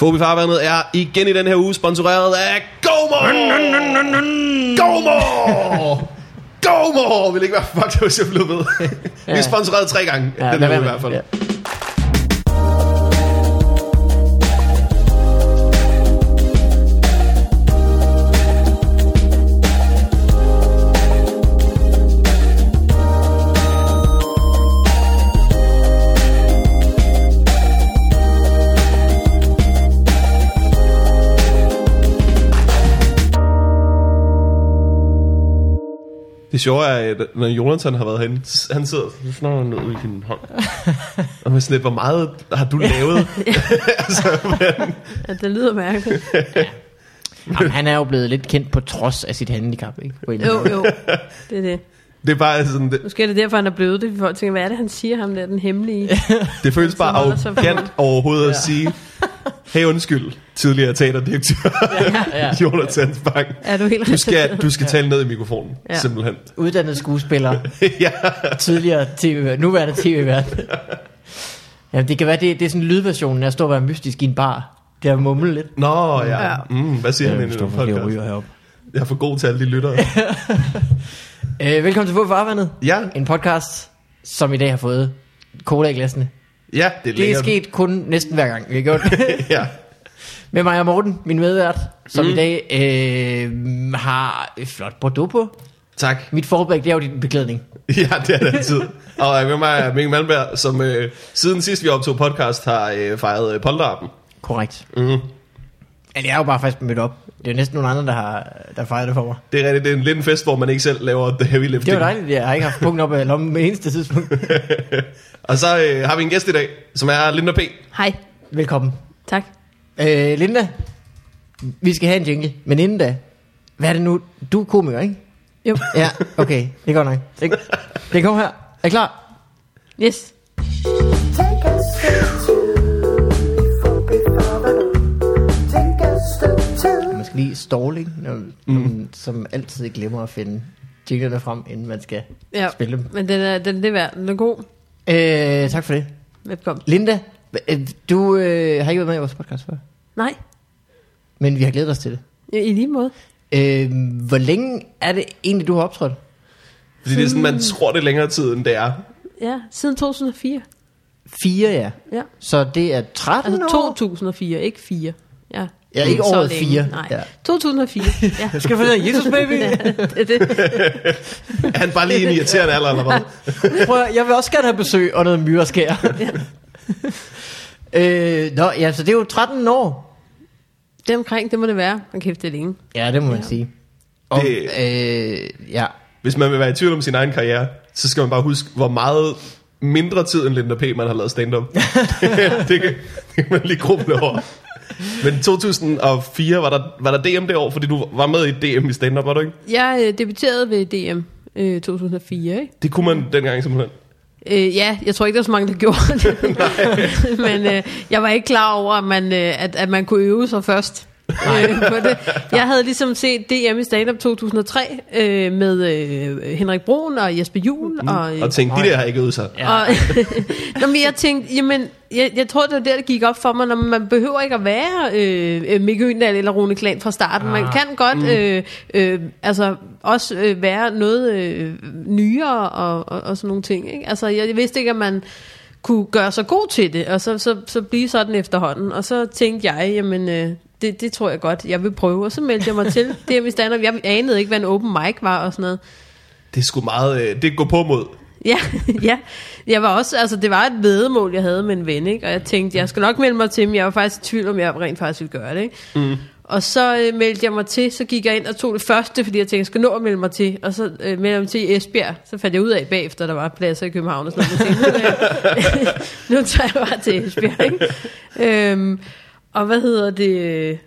Fobi Farvandet er igen i den her uge sponsoreret af GoMore! GoMore! GoMore! Vil ikke være fuck, det hvis jeg blev ved. Vi er sponsoreret tre gange ja, den her uge i hvert fald. Ja. Det sjove er, at når Jonathan har været herinde, han sidder sådan noget i sin hånd. Og med sådan lidt, hvor meget har du lavet? altså, men... Ja, det lyder mærkeligt. Jamen, han er jo blevet lidt kendt på trods af sit handicap, ikke? På en Jo, jo. Det er det. Det er bare sådan, det, Måske er det derfor, han er blevet det. Folk tænker, hvad er det, han siger ham der, den hemmelige? det føles bare arrogant overhovedet at sige, hey undskyld, tidligere teaterdirektør ja. Jonathan Bang. Er du helt Du skal, du skal tale ned i mikrofonen, ja. Ja. simpelthen. uddannet skuespiller, ja. tidligere tv nuværende tv-vært. Ja, det kan være, det, det er sådan lydversionen af at stå og være mystisk i en bar. Det er mumle lidt. Nå, ja. Ja. Mm, hvad siger han i står den for ryger heroppe. Jeg er for god til alle de lyttere. Øh, velkommen til Få Farvandet. ja, En podcast, som i dag har fået cola i glasene. ja, det er Det er lækkert. sket kun næsten hver gang, vi har gjort det. ja. Med mig og Morten, min medvært, som Mm. i dag øh, har et flot Bordeaux på. Tak. Mit fallback, det er jo din beklædning. Ja, det er det altid. Og øh, med mig er Mikkel Malmberg, som øh, siden sidst vi optog podcast har øh, fejret øh, polterappen. Korrekt. Mm. Men jeg er jo bare faktisk mødt op. Det er jo næsten nogle andre, der har der fejret det for mig. Det er rigtigt, det er en lidt fest, hvor man ikke selv laver the heavy lifting. Det var dejligt, jeg har ikke haft punkten op af lommen med eneste tidspunkt. Og så øh, har vi en gæst i dag, som er Linda P. Hej. Velkommen. Tak. Øh, Linda, vi skal have en jingle, men inden da, hvad er det nu? Du er komiker, ikke? Jo. Ja, okay, det går nok. Det, det kommer her. Er I klar? Yes. Lige ikke? Når, mm. man, som altid glemmer at finde jinglerne frem, inden man skal Ja. spille dem. Men den er, den, det er værd. Den er god. Øh, tak for det. Velkommen. Linda, øh, du øh, har ikke været med i vores podcast før, Nej, men vi har glædet os til det. i i lige måde. Øh, hvor længe er det egentlig, du har optrådt? Fordi det er sådan, man tror det er længere tid, end det er. Ja, siden 2004. Fire, ja. Ja. Så det er 13 Altså år? 2004, ikke 4. Ja, Ja, ikke så året længe. fire. Nej, Ja. 2004. Ja. Jeg skal finde Jesus baby. ja, det, er det. Er han bare lige en irriterende alder, eller hvad? Prøv, jeg vil også gerne have besøg og noget myreskær. øh, nå, ja, så det er jo 13 år. det er omkring, det må det være. Man kæft, det er længe. Ja, det må man Ja. sige. Og, Det- øh, ja. Hvis man vil være i tvivl om sin egen karriere, så skal man bare huske, hvor meget mindre tid end Linda P. man har lavet stand-up. det, kan, det kan man lige gruble over. Men 2004, var der, var der DM det år, fordi du var med i DM i stand-up, var du ikke? Jeg øh, debuterede ved DM øh, 2004, ikke? Det kunne man dengang simpelthen. Øh, ja, jeg tror ikke, der er så mange, der gjorde det. Men øh, jeg var ikke klar over, at man, øh, at, at man kunne øve sig først. Øh, på det. Jeg havde ligesom set DM i stand-up 2003 øh, med øh, Henrik Brun og Jesper Juhl. Mm. Og, øh, Og tænkte, de der har ikke sig. Ja. og, Nå, men jeg tænkte, jamen, jeg, jeg tror, det var der, det gik op for mig, når man behøver ikke at være øh, øh, Mikke Øndal eller Rune Klan fra starten. Man Ah. kan godt øh, øh, altså, også øh, være noget øh, nyere og, og, og sådan nogle ting. Ikke? Altså, jeg, jeg vidste ikke, at man kunne gøre sig god til det, og så, så, så blive sådan efterhånden. Og så tænkte jeg, jamen, øh, det, det tror jeg godt, jeg vil prøve. Og så meldte jeg mig til det med stand Jeg anede ikke, hvad en open mic var og sådan noget. Det er sgu meget, øh, det går på mod. Ja, ja. Jeg var også, altså det var et vedemål, jeg havde med en ven, ikke? Og jeg tænkte, jeg skal nok melde mig til, men jeg var faktisk i tvivl, om jeg rent faktisk ville gøre det, ikke? Mm. Og så øh, meldte jeg mig til, så gik jeg ind og tog det første, fordi jeg tænkte, jeg skal nå at melde mig til. Og så øh, meldte jeg mig til i Esbjerg. Så fandt jeg ud af bagefter, der var pladser i København og sådan noget. Nu tager jeg bare til Esbjerg, ikke? Øhm, og hvad hedder det?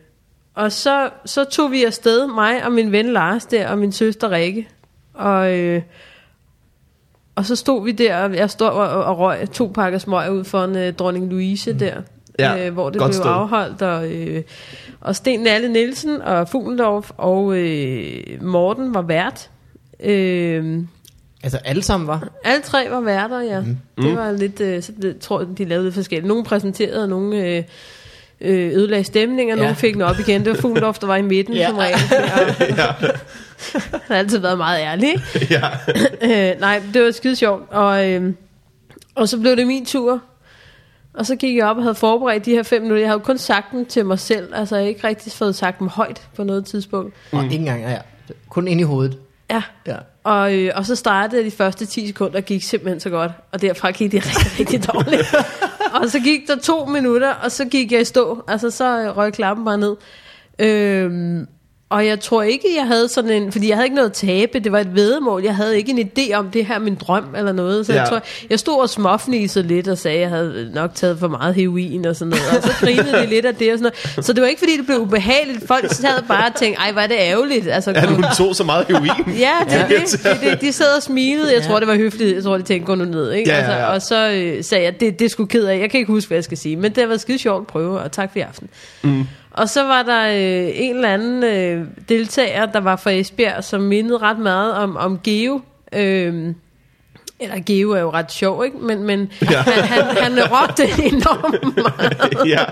Og så, så tog vi afsted, mig og min ven Lars der, og min søster Rikke. Og, øh, og så stod vi der, og jeg stod og, og røg to pakker smøg ud for en øh, dronning Louise der, Ja, øh, hvor det godt blev sted. afholdt. Og, øh, og Sten Nalle Nielsen og Fuglendorf og øh, Morten var vært. Øh, Altså alle sammen var. alle tre var værter, ja. Mm. Det var lidt, øh, så det, tror de lavede forskelligt. Nogle præsenterede, og nogle øh, øh, ødelagde stemning, og Ja. nogen fik den op igen. Det var Fuglendorf, der var i midten Ja. som regel. Ja, han har altid været meget ærlig. ja. øh, nej, det var skide sjovt. Og, øh, og så blev det min tur. Og så gik jeg op og havde forberedt de her fem minutter. Jeg havde jo kun sagt dem til mig selv. Altså, jeg har ikke rigtig fået sagt dem højt på noget tidspunkt. Og ikke engang, ja. Kun ind i hovedet. Ja, Ja. og, øh, og så startede de første 10 sekunder, og gik simpelthen så godt. Og derfra gik det rigtig, rigtig dårligt og så gik der to minutter, og så gik jeg i stå. Altså, så øh, røg klappen bare ned. Øhm, og jeg tror ikke, jeg havde sådan en... Fordi jeg havde ikke noget at tabe. Det var et vedemål. Jeg havde ikke en idé om det her er min drøm eller noget. Så ja. Ja. jeg tror, jeg stod og småfnisede lidt og sagde, at jeg havde nok taget for meget heroin og sådan noget. Og så grinede de lidt af det og sådan noget. Så det var ikke, fordi det blev ubehageligt. Folk sad bare og tænkte, ej, hvor er det ærgerligt. Altså, Ja, hun tog så meget heroin. Ja, det er det. det, det. De sad og smilede. Jeg tror, det var høfligt. Jeg tror, de tænkte, gå nu ned. Ikke? Ja, ja, ja. Altså, og så øh, sagde jeg, det, det sgu ked af. Jeg kan ikke huske, hvad jeg skal sige. Men det været skide sjovt at prøve, og tak for i aften. Mm. Og så var der øh, en eller anden øh, deltager, der var fra Esbjerg, som mindede ret meget om, om Geo. Øh, eller Geo er jo ret sjov, ikke? Men, men ja. han, han, han råbte enormt meget. ja.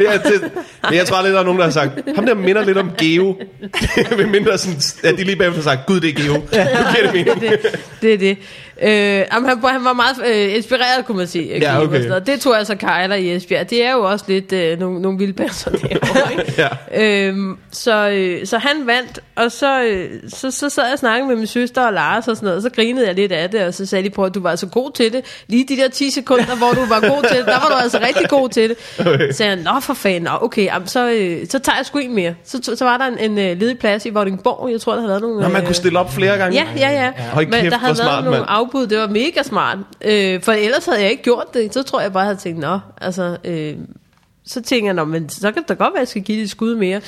ja det, men jeg tror aldrig, der er nogen, der har sagt, ham der minder lidt om Geo. Ved mindre sådan, at de lige bagefter har sagt, gud, det er Geo. Giver det det, det er det. Øh, jamen, han, han var meget øh, inspireret, kunne man sige. Ja, okay. Det tog altså Kejler i Esbjerg. Det er jo også lidt øh, nogle, nogle vilde bærser derovre, ikke? Ja. Øhm, så, øh, så han vandt, og så, øh, så, så sad jeg og snakkede med min søster og Lars og sådan noget, og så grinede jeg lidt af det, og så sagde de, prøv at du var så god til det. Lige de der 10 sekunder, hvor du var god til det, der var du altså rigtig god til det. Så sagde jeg, nå for fanden, nå, okay, jamen, så, øh, så tager jeg sgu en mere. Så, så var der en, en øh, ledig plads i Vordingborg, jeg tror, der havde været nogle... Når man øh, kunne stille op flere gange. Ja, ja, ja. Hold Men kæft, der hvor havde været smart, nogle. Afbud, det var mega smart. Øh, for ellers havde jeg ikke gjort det. Så tror jeg bare, jeg havde tænkt, nå, altså... Øh, så tænker jeg, nå, men så kan det da godt være, at jeg skal give det et skud mere.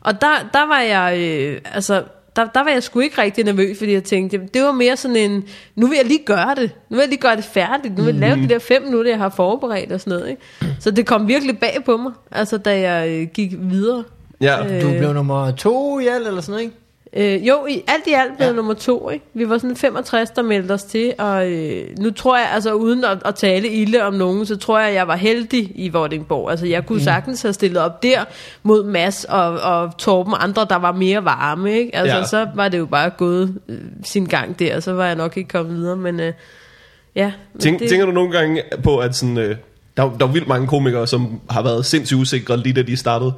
Og der, der var jeg, øh, altså, der, der var jeg sgu ikke rigtig nervøs, fordi jeg tænkte, det var mere sådan en, nu vil jeg lige gøre det. Nu vil jeg lige gøre det færdigt. Nu vil jeg lave de der fem minutter, jeg har forberedt og sådan noget. Ikke? Så det kom virkelig bag på mig, altså da jeg øh, gik videre. Ja. Du blev nummer to i alt, eller sådan noget, ikke? Øh, jo, i, alt i alt blev Ja. nummer to. Ikke? Vi var sådan 65, der meldte os til, og øh, nu tror jeg, altså uden at, at tale ilde om nogen, så tror jeg, jeg var heldig i Vordingborg. Altså jeg kunne mm. sagtens have stillet op der mod Mads og, og Torben andre, der var mere varme. Ikke? Altså Ja. så var det jo bare gået øh, sin gang der, og så var jeg nok ikke kommet videre, men øh, ja. Men Tænk, det... Tænker du nogle gange på, at sådan, øh, der, der er vildt mange komikere, som har været sindssygt usikre lige da de startede.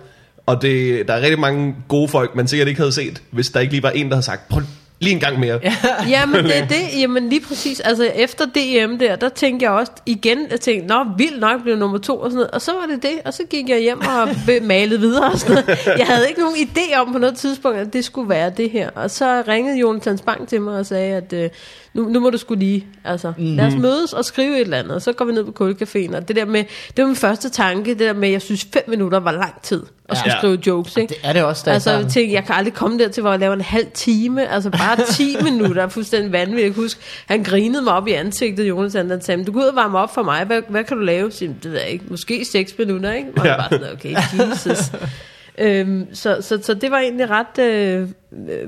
Og det, der er rigtig mange gode folk, man sikkert ikke havde set, hvis der ikke lige var en, der havde sagt, prøv lige en gang mere. Ja. Men det er det. Jamen lige præcis. Altså efter DM der, der tænkte jeg også igen, jeg tænkte, nå, vildt nok blev nummer to og sådan noget. Og så var det det, og så gik jeg hjem og malede videre og sådan noget. Jeg havde ikke nogen idé om på noget tidspunkt, at det skulle være det her. Og så ringede Jonathan Spang til mig og sagde, at øh, nu, nu må du skulle lige, altså mm-hmm. lad os mødes og skrive et eller andet. Og så går vi ned på kulcaféen, og det der med, det var min første tanke, det der med, jeg synes fem minutter var lang tid at skulle Ja. skrive jokes, ikke? Det er det også, der Altså, jeg tænkte, jeg kan aldrig komme der til, hvor jeg laver en halv time. Altså, bare 10 minutter er fuldstændig vanvittigt. Jeg huske, han grinede mig op i ansigtet, Jonathan, og sagde, du går ud og varme op for mig. Hvad, hvad kan du lave? Så, det ved jeg ikke. Måske 6 minutter, ikke? Og Ja. bare sådan, okay, Jesus. øhm, så, så, så det var egentlig ret øh,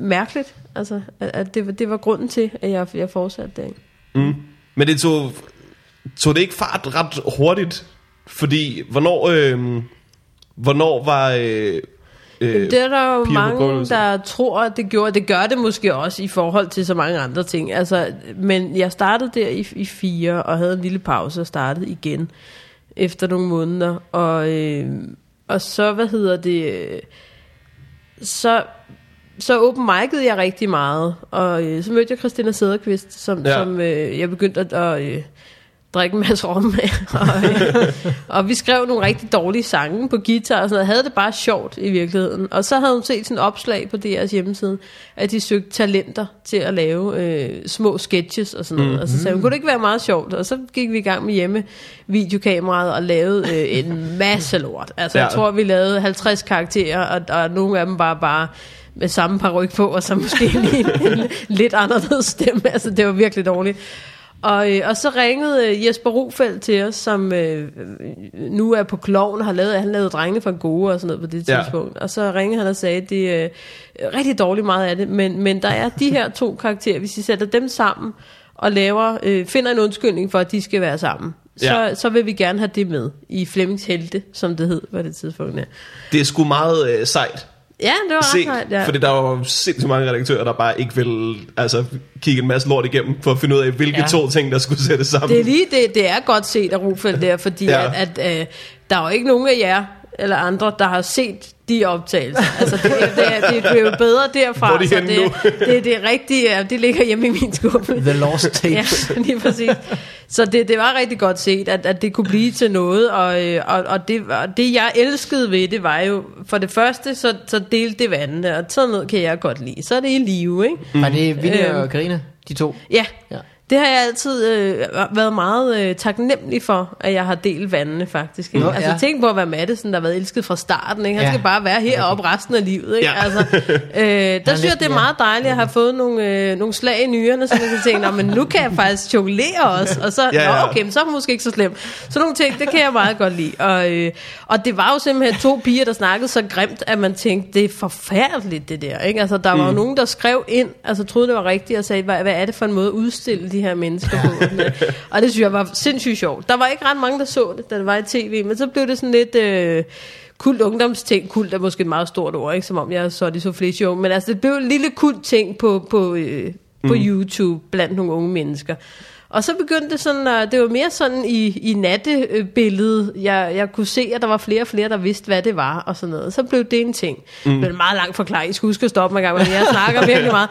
mærkeligt, altså, at, at det, var- det var grunden til, at jeg, jeg fortsatte det. Mm. Men det tog, tog det ikke fart ret hurtigt? Fordi, hvornår, øh, hvornår var... Øh, øh, Det er der jo mange, der tror, at det gjorde. Det gør det måske også i forhold til så mange andre ting. Altså, men jeg startede der i, i fire, og havde en lille pause og startede igen efter nogle måneder. Og, øh, og så, hvad hedder det... øh, Så, så open mic'ede jeg rigtig meget. Og øh, så mødte jeg Christina Sederqvist, som, Ja. som øh, jeg begyndte at... at øh, drikke en masse rom med. og, øh, og vi skrev nogle rigtig dårlige sange på guitar og sådan noget. Havde det bare sjovt i virkeligheden. Og så havde hun set sådan et opslag på DR's hjemmeside, at de søgte talenter til at lave øh, små sketches og sådan noget. Mm. Og så sagde hun, kunne det ikke være meget sjovt? Og så gik vi i gang med hjemme videokameraet og lavede øh, en masse lort. Altså ja. Jeg tror, vi lavede 50 karakterer, og, og nogle af dem bare bare med samme paryk på, og så måske lige en, lidt anderledes stemme. Altså det var virkelig dårligt. Og, øh, og så ringede øh, Jesper Rufeldt til os, som øh, nu er på kloven, har lavet, han lavede drengene fra gode og sådan noget på det Ja. tidspunkt. Og så ringede han og sagde, at det er øh, rigtig dårligt meget af det, men, men der er de her to karakterer, hvis I sætter dem sammen og laver, øh, finder en undskyldning for, at de skal være sammen, så, Ja. så vil vi gerne have det med i Flemmings Helte, som det hed på det tidspunkt. Ja, Det er sgu meget øh, sejt ja det var se, ret sejt. Ja. fordi der var jo sindssygt mange redaktører, der bare ikke vil altså, kigge en masse lort igennem, for at finde ud af, hvilke Ja. to ting, der skulle sættes sammen. Det er lige det, det er godt set af Rufeldt der, fordi. Ja. at, at øh, der er jo ikke nogen af jer eller andre, der har set de optagelser. Altså, det, det, er, det, det er jo bedre derfra. Hvor er de så henne det, nu? det, det er rigtigt, ja, det ligger hjemme i min skuffe. The Lost Ja, Tapes. lige præcis. Så det, det var rigtig godt set, at, at det kunne blive til noget, og, øh, og, og, det, og det jeg elskede ved det var jo, for det første, så, så delte det vandene, og sådan noget kan jeg godt lide. Så er det i live, ikke? Var det Vinnie Øhm. og Karina, de to? Ja, Ja. Det har jeg altid øh, været meget øh, taknemmelig for, at jeg har delt vandene faktisk. Ikke? Nå, altså ja. tænk på at være Madison, der har været elsket fra starten. Ikke? Han Ja. skal bare være heroppe resten af livet. Ikke? Ja. Altså, øh, der synes jeg, det er meget dejligt at have fået nogle, øh, nogle slag i nyrerne, så man kan tænke, "Nå, men nu kan jeg faktisk jonglere også. Og så, Ja, ja, ja. okay, men så er det måske ikke så slemt. Så nogle ting, det kan jeg meget godt lide. Og, øh, og det var jo simpelthen to piger, der snakkede så grimt, at man tænkte, det er forfærdeligt det der. Ikke? Altså, der var jo nogen, der skrev ind, altså troede det var rigtigt, og sagde, hvad, hvad er det for en måde at udstille de her mennesker på? og det synes jeg var sindssygt sjovt. Der var ikke ret mange, der så det, da det var i tv, men så blev det sådan lidt... Øh, kult ungdomsting, kult er måske et meget stort ord, ikke? som om jeg så det så show, men altså det blev en lille kult ting på, på, øh, på mm. YouTube blandt nogle unge mennesker. Og så begyndte det sådan, at det var mere sådan i, i nattebilledet, jeg, jeg kunne se, at der var flere og flere, der vidste, hvad det var, og sådan noget. Så blev det en ting. Mm. Det blev en meget lang forklaring, I skal huske at stoppe mig gang, men jeg snakker virkelig meget.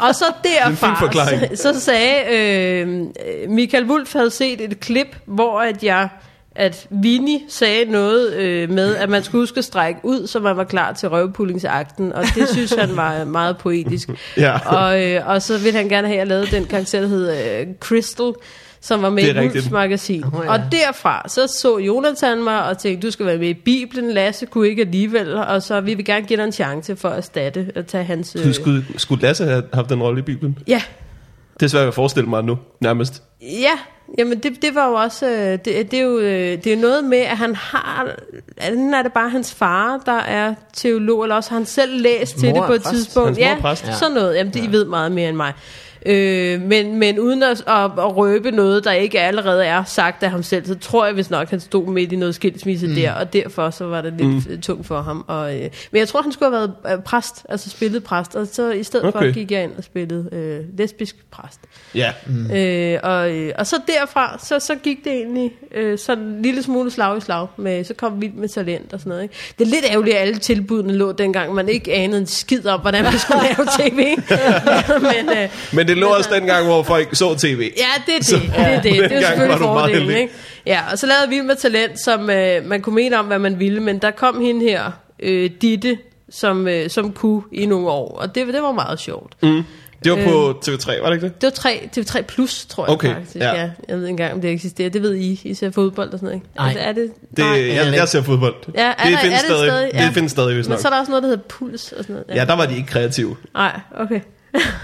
Og så derfra, så, så sagde øh, Michael Wulff havde set et klip, hvor at jeg at Vinnie sagde noget øh, med, at man skulle huske at strække ud, så man var klar til røvpullingsakten, og det synes han var meget poetisk. Ja. Og, øh, og så ville han gerne have, at jeg lavede den karakter, der hed øh, Crystal, som var med i. Wulfs magasin. Oh, ja. Og derfra, så så Jonathan mig og tænkte, du skal være med i Bibelen, Lasse kunne ikke alligevel, og så vi vil gerne give dig en chance for at erstatte, at tage hans... Du skulle, skulle Lasse have haft den rolle i Bibelen? Ja, Det er svært at forestille mig nu, nærmest. Ja, jamen det, det var jo også, øh, det, det, er jo øh, det er noget med, at han har, enten er det bare hans far, der er teolog, eller også har han selv læst til mor det på et præst. tidspunkt. Hans er ja, præst. sådan noget. Jamen det, I ved meget mere end mig. Øh, men, men uden at, at, at røbe noget, der ikke allerede er sagt af ham selv, så tror jeg hvis nok, han stod midt i noget skilsmisse mm. der, og derfor så var det lidt mm. tungt for ham. Og, øh, men jeg tror, han skulle have været øh, præst, altså spillet præst, og så i stedet okay. for gik jeg ind og spillede øh, lesbisk præst. Ja. Mm. Øh, og, øh, og så derfra, så, så gik det egentlig øh, sådan en lille smule slag i slag. Med, så kom Vild med Talent og sådan noget. Ikke? Det er lidt ærgerligt, at alle tilbudene lå dengang, man ikke anede en skid om, hvordan man skulle lave tv. Men øh, Men det lå også dengang, hvor folk så tv. ja, det er det. Så- det, er det. det er jo selvfølgelig fordelen. Ikke? Ja, og så lavede Vild med Talent, som øh, man kunne mene om, hvad man ville, men der kom hende her, øh, Ditte, som, øh, som kunne i nogle år, og det, det var meget sjovt. Mm. Det var på TV3, var det ikke det? Det var 3, TV3 Plus, tror jeg Okay, faktisk. ja. Ja. Jeg ved ikke engang, om det eksisterer. Det ved I. I ser fodbold og sådan noget, ikke? Nej. Er det, er det, det nej. jeg, jeg ser fodbold. Ja, er det der- findes er det stadig. stadig? Ja. Det findes stadig, hvis Men nok. så er der også noget, der hedder puls og sådan noget. Ja, der var de ikke kreative. Nej, okay.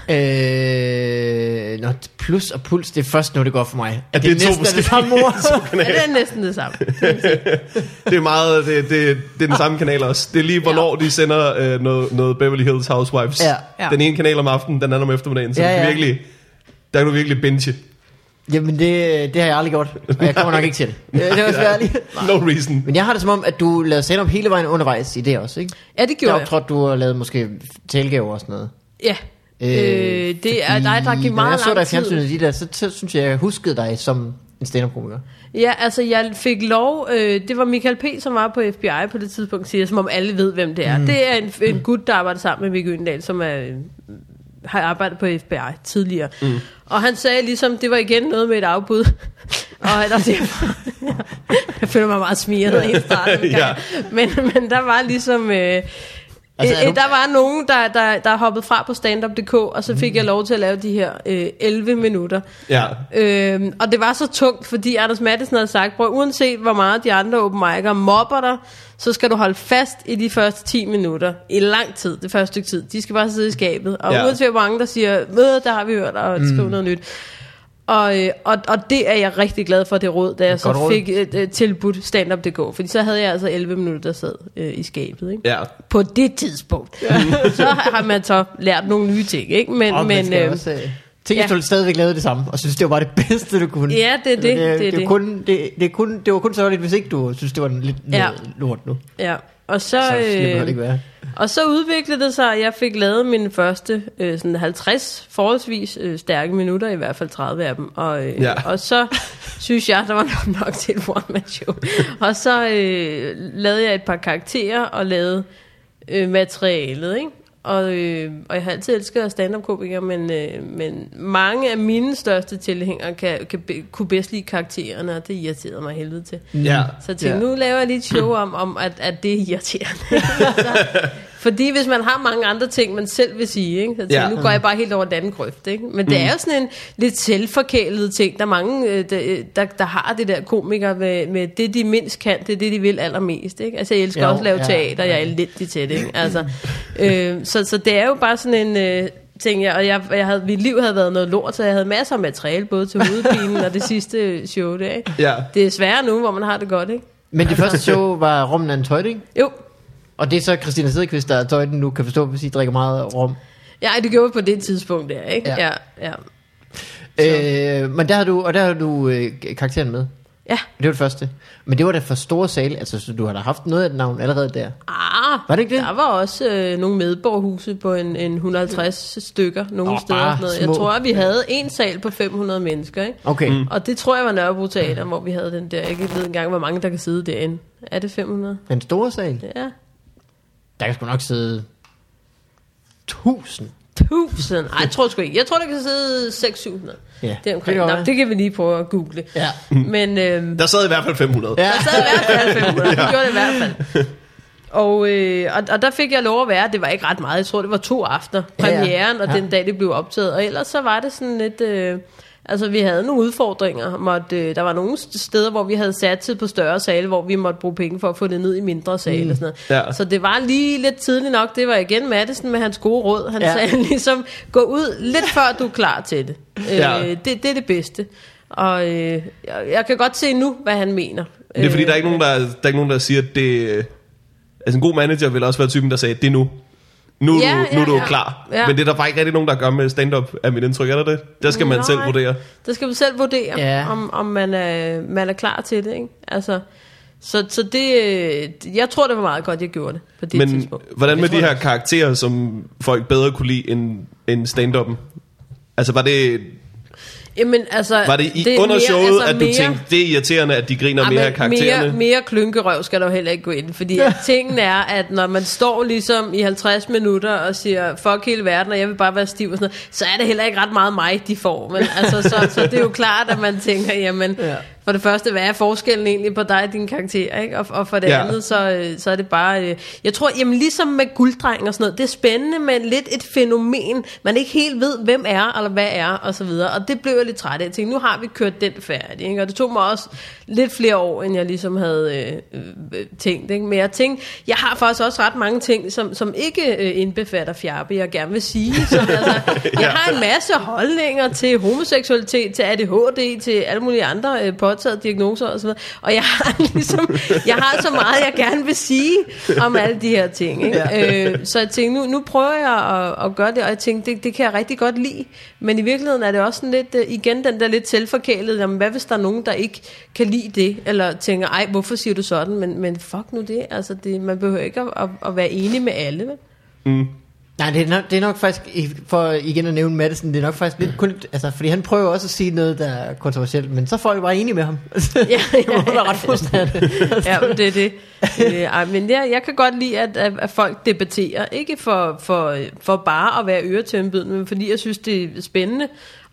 Øh, nå, plus og puls, det er først nu, det går for mig. Ja, det er to næsten forskellige- det samme ord. Ja, det er næsten det samme. Det er meget, det, det, det er den samme kanal også. Det er lige, hvornår de sender øh, noget, noget Beverly Hills Housewives. Ja. Ja. Den ene kanal om aftenen, den anden om eftermiddagen. Så Ja, ja, ja. ja. virkelig, der kan du virkelig binge. Jamen, det, det har jeg aldrig gjort, og jeg kommer nok ikke til det. Det er også ærligt. No reason. Men jeg har det som om, at du lavede stand-up hele vejen undervejs i det også, ikke? Ja, det Der gjorde jeg. optrådte du og lavede måske talgaver og sådan noget. Ja. Øh, det er dig, der gik meget jeg så dig i fjernsynet de der, så, så synes jeg, jeg huskede dig som en stand-up-komiker. Ja, altså jeg fik lov, øh, det var Michael P., som var på FBI på det tidspunkt, siger, som om alle ved, hvem det er. Mm. Det er en, en gut, der arbejder sammen med Viggo Øndal, som er, øh, har arbejdet på FBI tidligere. Mm. Og han sagde ligesom, det var igen noget med et afbud. og der, det, jeg føler mig meget smiret i starten. Ja. men, men der var ligesom... Øh, Altså, er du- der var nogen, der, der, der hoppede fra på standup.dk, og så fik jeg lov til at lave de her øh, 11 minutter. Ja. Øhm, og det var så tungt, fordi Anders Madsen havde sagt, prøv uanset hvor meget de andre open mic'er mobber dig, så skal du holde fast i de første 10 minutter. I lang tid, det første stykke tid. De skal bare sidde i skabet. Og Ja. uanset hvor mange, der siger, ved, der har vi hørt, og skriv noget nyt. Og, øh, og, og det er jeg rigtig glad for, det råd, da jeg så fik et, et tilbudt stand-up.dk. Fordi så havde jeg altså 11 minutter, der sad øh, i skabet. Ikke? Ja. På det tidspunkt. så har man så lært nogle nye ting. Ikke? Men, Og men, øh, også øh, Tænk, Ja. hvis du stadigvæk lavede det samme, og synes, det var bare det bedste, du kunne. Ja, det er det, det, det er det, det. Kun, det, det, kun, det var kun sørgeligt, hvis ikke du synes, det var lidt Ja. ja. lort nu. Ja, og så, Så øh, ikke være. og så udviklede det sig, at jeg fik lavet mine første øh, sådan 50 forholdsvis øh, stærke minutter, i hvert fald 30 af dem. Og, øh, ja. og så synes jeg, der var nok, nok til et one-man-show. og så øh, lavede jeg et par karakterer og lavede øh, materialet, ikke? Og, øh, og jeg har altid elsket stand-up-komikere, men, øh, men mange af mine største tilhængere kan, kan, be- kunne bedst lide karaktererne, og det irriterede mig helvede til. Ja. Så jeg tænkte, Ja. nu laver jeg lige et show om, om at, at det er irriterende. altså, fordi hvis man har mange andre ting, man selv vil sige, ikke? så tænkte, Ja. ja. nu går jeg bare helt over den anden grøft. Ikke? Men det er jo sådan en lidt selvforkælet ting. Der er mange, øh, der, der, der har det der komikere med, med det, de mindst kan, det er det, de vil allermest. Ikke? Altså, jeg elsker Jo, også at lave ja, teater, jeg er ja. elendig til det. Ikke? Altså, øh, så, så det er jo bare sådan en... Øh, ting, jeg, og jeg, jeg havde, mit liv havde været noget lort, så jeg havde masser af materiale, både til hovedpinen og det sidste show der. Ikke? Ja. Det er svært nu, hvor man har det godt, ikke? Men det første show var Rummen af en tøjting, Jo, og det er så Christina Sedeqvist, der er tøjten nu, kan forstå, hvis I drikker meget rum. Ja, det gjorde vi på det tidspunkt der, ikke? Ja. Ja, ja. Øh, men der har du, og der har du øh, karakteren med. ja. Det var det første. Men det var da for store sale, altså så du har da haft noget af et navn allerede der. Ah, Var det ikke det? Der var også øh, nogle medborgerhuse på en, en 150 stykker nogle Åh, steder. Sådan noget. Jeg små. tror, at vi havde en sal på 500 mennesker, ikke? Okay. Mm. Og det tror jeg var Nørrebro Teater, hvor vi havde den der. Jeg kan ikke engang, hvor mange der kan sidde derinde. Er det 500? Den store sal, Ja. Der kan sgu nok sidde 1000. 1000. Ej, jeg tror sgu ikke. Jeg tror, der kan sidde 600-700. Ja, Det, er omkring. det kan Nå, det kan vi lige prøve at google. Ja. Men øhm, Der sad i hvert fald 500. Ja. Der sad i hvert fald 500. Det gjorde det i hvert fald. Og, øh, og, og der fik jeg lov at være, det var ikke ret meget, jeg tror det var to aftener, Ja, ja. premieren og Ja. den dag det blev optaget, og ellers så var det sådan lidt, øh, altså vi havde nogle udfordringer, måtte, øh, der var nogle steder, hvor vi havde sat tid på større sale, hvor vi måtte bruge penge for at få det ned i mindre sale og sådan noget. Ja. Så det var lige lidt tidligt nok, det var igen Madison med hans gode råd, han Ja. sagde ligesom, gå ud lidt før du er klar til det, Ja. øh, det, det er det bedste. Og øh, jeg, jeg kan godt se nu, hvad han mener. Det er fordi, Øh, der er ikke nogen, der, der, er ikke nogen, der siger, at det... øh, Altså en god manager vil også være typen, der sagde, det nu. Nu, er Ja, du, nu er ja, du ja. klar. Ja. Men det er der bare ikke rigtig nogen, der gør med stand-up, er mit indtryk. Er der det? Der skal man Nej. selv vurdere. Der skal man selv vurdere, Ja. om, om man, er, man er klar til det. Ikke? Altså, så, så det, øh, jeg tror, det var meget godt, jeg gjorde det på det Men tidspunkt. hvordan med Jeg de her karakterer, som folk bedre kunne lide end, end stand-up'en? Altså var det, Jamen, altså, var det, i, er under mere- showet, altså, at du mere- tænkte, det er irriterende, at de griner Ja, mere af karaktererne? Mere, mere klynkerøv skal der jo heller ikke gå ind, fordi ja. tingen er, at når man står ligesom i 50 minutter og siger, fuck hele verden, og jeg vil bare være stiv og sådan noget, så er det heller ikke ret meget mig, de får. Men altså, så, så det er jo klart, at man tænker, jamen, Ja. For det første, hvad er forskellen egentlig på dig og din karakter, ikke? Og, og for det Ja. andet, så, øh, så er det bare, øh, jeg tror, jamen ligesom med gulddreng og sådan noget, det er spændende, men lidt et fænomen, man ikke helt ved, hvem er, eller hvad er, og så videre. Og det blev jeg lidt træt af. Jeg tænkte, nu har vi kørt den færdig, ikke? Og det tog mig også lidt flere år, end jeg ligesom havde øh, øh, tænkt, ikke? Men jeg tænkte, jeg har faktisk også ret mange ting, som, som ikke øh, indbefatter fjerbe, jeg gerne vil sige. Som, altså, jeg har en masse holdninger til homoseksualitet, til ADHD, til alle mulige andre øh, påtaget diagnoser og så videre. Og jeg har ligesom, jeg har så meget, jeg gerne vil sige om alle de her ting. Ikke? Ja. Øh, så jeg tænkte, nu, nu prøver jeg at, at gøre det, og jeg tænkte, det, det kan jeg rigtig godt lide. Men i virkeligheden er det også sådan lidt, øh, igen den der lidt selvforkælet, jamen hvad hvis der er nogen, der ikke kan lide det, eller tænker, ej, hvorfor siger du sådan? Men, men fuck nu det, altså det, man behøver ikke at, at, at være enig med alle. Vel? Nej, det er, nok, det er nok faktisk, for igen at nævne Madison, det er nok faktisk lidt kun, altså, fordi han prøver også at sige noget, der er kontroversielt, men så er folk bare enige med ham. Ja, ja, det må være ret frustrerende. ja, men det er det. Øh, ej, men jeg, jeg kan godt lide, at, at, folk debatterer. Ikke for, for, for bare at være øretømpet, men fordi jeg synes, det er spændende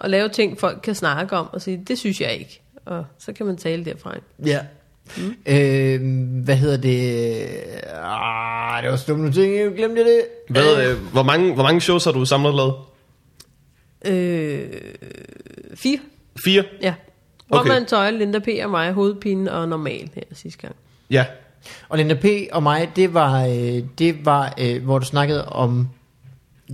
at lave ting, folk kan snakke om og sige, det synes jeg ikke. Og så kan man tale derfra. Ja. Mm. Øh, hvad hedder det? Ah, det var stumt nogle ting, jeg glemte det. Hvad, øh, hvor, mange, hvor mange shows har du samlet lavet? Øh, fire, Fire? ja. Okay. Okay. Roman Tøjle, Linda P. og mig, hovedpine og normal her sidste gang. Ja. Og Linda P. og mig, det var, øh, det var øh, hvor du snakkede om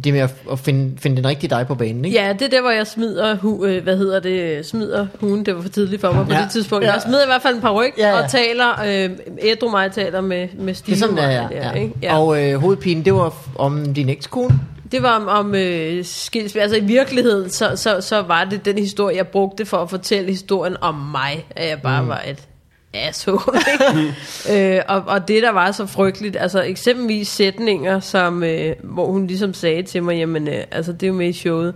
det med at, at finde, finde den rigtige dig på banen, ikke? Ja, det er der, hvor jeg smider, hu, øh, hvad hedder det, smider hun, det var for tidligt for mig på Ja. det tidspunkt. Ja. Jeg smider i hvert fald en par ryg Ja, ja. og taler, øh, ædru mig taler med, med Det Stine. er sådan, der, ja. der, ja. ikke? ja. Og øh, hovedpinen, det var om din ekskone. Det var om, om øh, skilsmisse. Altså i virkeligheden, så, så, så var det den historie, jeg brugte for at fortælle historien om mig. At jeg bare mm. var et asshole. Ikke? øh, og, og det, der var så frygteligt, altså eksempelvis sætninger, som, øh, hvor hun ligesom sagde til mig, jamen, øh, altså det er jo med i showet,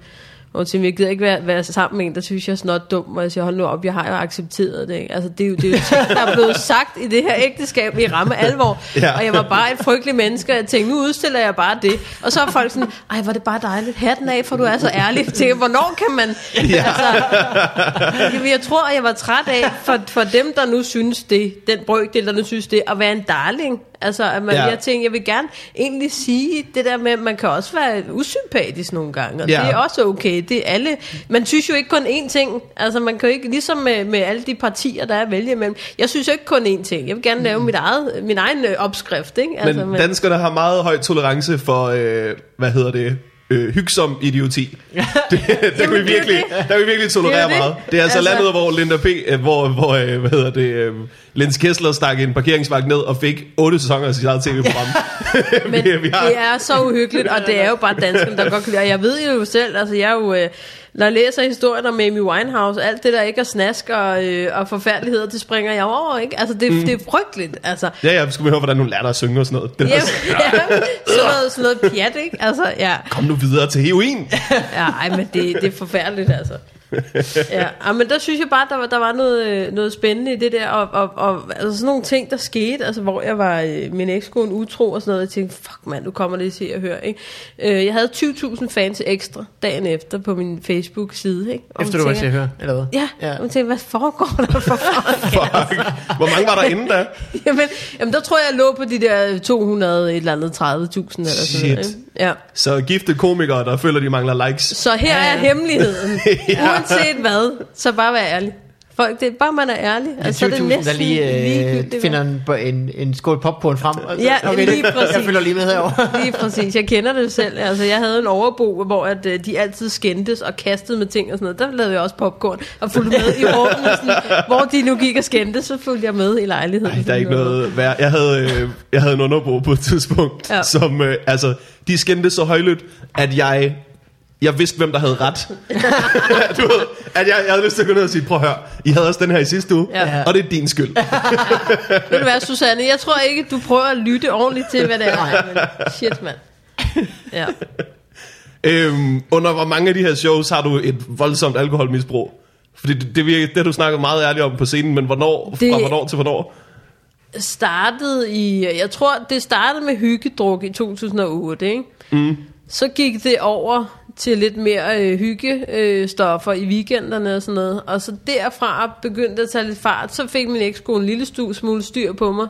hun siger, jeg gider ikke være, være sammen med en, der synes jeg er snot dum, og jeg siger, hold nu op, jeg har jo accepteret det. Ikke? Altså det er jo, det er jo ting, der er blevet sagt i det her ægteskab i ramme alvor, Ja. og jeg var bare et frygteligt menneske, og jeg tænkte, nu udstiller jeg bare det. Og så er folk sådan, ej, var det bare dejligt, hatten af, for du er så ærlig. Jeg tænker, hvornår kan man... Ja. Altså, jeg tror, jeg var træt af, for, for dem, der nu synes det, den brøkdel, der nu synes det, at være en darling. Altså, at man, Ja. jeg tænker, jeg vil gerne egentlig sige det der med, at man kan også være usympatisk nogle gange, og Ja. det er også okay. Det er alle, man synes jo ikke kun én ting. Altså, man kan jo ikke, ligesom med, med alle de partier, der er at vælge imellem. Jeg synes jo ikke kun én ting. Jeg vil gerne lave mit eget, min egen øh, opskrift, ikke? Altså, Men danskerne har meget høj tolerance for, øh, hvad hedder det, øh, hygsom idioti. Det, det, kan vi Jamen, det er virkelig, det. der kan vi virkelig tolerere Det det. meget. Det er altså, Altså- landet, hvor Linda P., øh, hvor, hvor øh, hvad hedder det, øh, Lens Kessler stak en parkeringsvagt ned og fik otte sæsoner af sit eget tv-program. Men Vi- vi har- det er så uhyggeligt, og det er jo bare danskerne, der godt kan lide. Og jeg ved jo selv, altså jeg er jo... Øh, når jeg læser historien om Amy Winehouse, alt det der ikke er snask og, øh, og forfærdeligheder, det springer jeg over, ikke? Altså det, mm. det er frygteligt, altså. Ja, ja, skulle vi høre, hvordan hun lærte at synge og sådan noget. Det er Ja, også, ja, sådan, noget, sådan noget pjat, ikke? Altså, ja. Kom nu videre til heroin. Ja, ej, men det, det er forfærdeligt, altså. Ja, ej, men der synes jeg bare, der var, der var noget, øh, noget spændende i det der, og, og, og altså sådan nogle ting, der skete, altså hvor jeg var øh, min ekskone utro og sådan noget, jeg tænkte, fuck mand, nu kommer det til at høre, ikke? Øh, jeg havde 20.000 fans ekstra dagen efter på min Facebook-side, ikke? Og Efter du var til at høre, eller hvad? Ja, Ja. og tænkte, hvad foregår der for fuck? Fuck. Hvor mange var der inde da? jamen, jamen, der tror jeg, jeg lå på de der 200, et eller andet 30.000 eller sådan noget, ikke? Ja. Så gifte komikere, der føler, de mangler likes. Så her Ja, er ja. hemmeligheden. Uanset hvad, så bare vær ærlig. Folk, det er bare, man er ærlig. Ja, Altså, så er det 20.000, næsten der lige øh, finder en, en, en skål popcorn frem. Og så, Ja, okay, lige præcis. Jeg følger lige med herovre. Lige præcis. Jeg kender det selv. Altså, jeg havde en overbo, hvor at, øh, de altid skændtes og kastede med ting og sådan noget. Der lavede jeg også popcorn og fulgte med i. Sådan, hvor de nu gik og skændtes, så fulgte jeg med i lejligheden. Ej, der er ikke noget værd. Jeg havde, øh, jeg havde en underbo på et tidspunkt, ja. Ja. som, øh, altså, de skændte så højlydt, at jeg, jeg vidste, hvem der havde ret. du ved, at jeg, jeg havde lyst til at gå ned og sige, prøv at høre, I havde også den her i sidste uge, Ja. og det er din skyld. Ved du hvad, Susanne? Jeg tror ikke, du prøver at lytte ordentligt til, hvad det er. Men shit, mand. Ja. øhm, under hvor mange af de her shows har du et voldsomt alkoholmisbrug? Fordi det, det, virker, det har du snakket meget ærligt om på scenen, men hvornår, det... Det- fra hvornår til hvornår? startede i, jeg tror, det startede med hyggedruk i 2008, ikke? Mm. Så gik det over til lidt mere øh, hyggestoffer øh, stoffer i weekenderne og sådan noget. Og så derfra begyndte det at tage lidt fart. Så fik min ekskone en lille stu, smule styr på mig.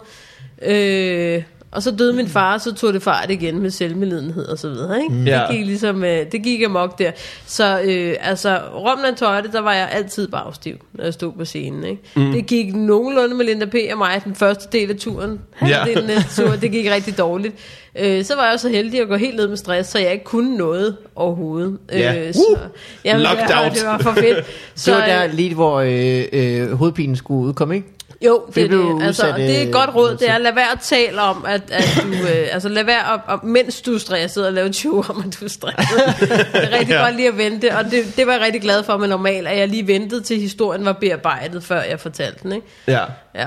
Øh, og så døde min far, og så tog det fart igen med selvmedlidenhed og så videre. Ikke? Ja. Det gik ligesom, øh, det gik amok der. Så øh, altså, Romland Tøjte, der var jeg altid bagstiv, når jeg stod på scenen. Ikke? Mm. Det gik nogenlunde med Linda P. og mig, den første del af turen. Halvdelen af turen, det gik rigtig dårligt. Øh, så var jeg så heldig at gå helt ned med stress, så jeg ikke kunne noget overhovedet. Ja. Øh, Uh, så, jamen, locked det, var, out. det var for fedt. Så det var der lige, hvor øh, øh, hovedpinen skulle udkomme, ikke? Jo, det, Det er det. Altså, udsat, det er et øh, godt råd, det er at lade være at tale om, at, at du, øh, altså lad være, at, at, mens du er stresset, og lave en show om, at du er stresset. det er rigtig Ja. godt lige at vente, og det, det var jeg rigtig glad for, men normalt, at jeg lige ventede til historien var bearbejdet, før jeg fortalte den, ikke? Ja. Ja,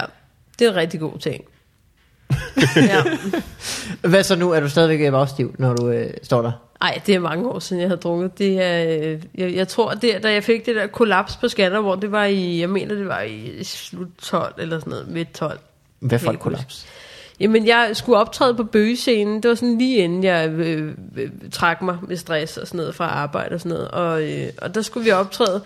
det er en rigtig god ting. ja. Hvad så nu? Er du stadigvæk bagstiv, når du øh, står der? Ej, det er mange år siden, jeg har drukket. Det er, øh, jeg, jeg tror, det, da jeg fik det der kollaps på Skanderborg, det var i, jeg mener, det var i slut 12 eller sådan noget, midt 12. Hvad for et kollaps? Jamen, jeg skulle optræde på bøgescenen. Det var sådan lige inden jeg øh, øh, trak mig med stress og sådan noget fra arbejde og sådan noget. Og, øh, og der skulle vi optræde.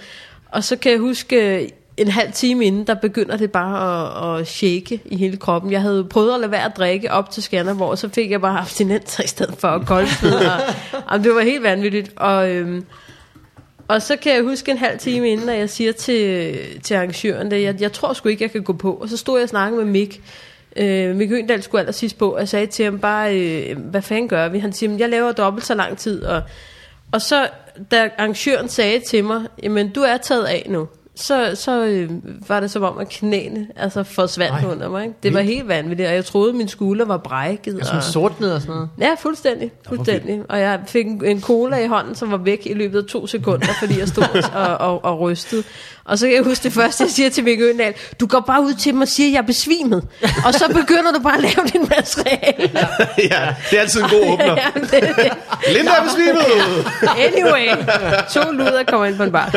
Og så kan jeg huske, øh, en halv time inden, der begynder det bare at, at shake i hele kroppen. Jeg havde prøvet at lade være at drikke op til Skanderborg, og så fik jeg bare abstinenser i stedet for at koldsvede. og, det var helt vanvittigt. Og, øhm, og så kan jeg huske en halv time inden, at jeg siger til, til arrangøren, at jeg, jeg tror sgu ikke, jeg kan gå på. Og så stod jeg og snakkede med Mik, Øh, Mick Øndal skulle allersidst på, og jeg sagde til ham bare, øh, hvad fanden gør vi? Han siger, "Men jeg laver dobbelt så lang tid. Og, og så, da arrangøren sagde til mig, jamen du er taget af nu så, så øh, var det som om, at knæene altså, forsvandt Ej. under mig. Ikke? Det var helt vanvittigt, og jeg troede, at min skulder var brækket. Og sådan Og, sortned og sådan noget. ja, fuldstændig. fuldstændig. Og jeg fik en, en cola i hånden, som var væk i løbet af to sekunder, fordi jeg stod og, og, og rystede. Og så kan jeg huske det første, jeg siger til Mikkel Øndal, du går bare ud til mig og siger, at jeg er besvimet. Og så begynder du bare at lave din materiale. ja, det er altid en god åbner. ja, det, det. Linda er besvimet! Anyway, to luder kommer ind på en bar.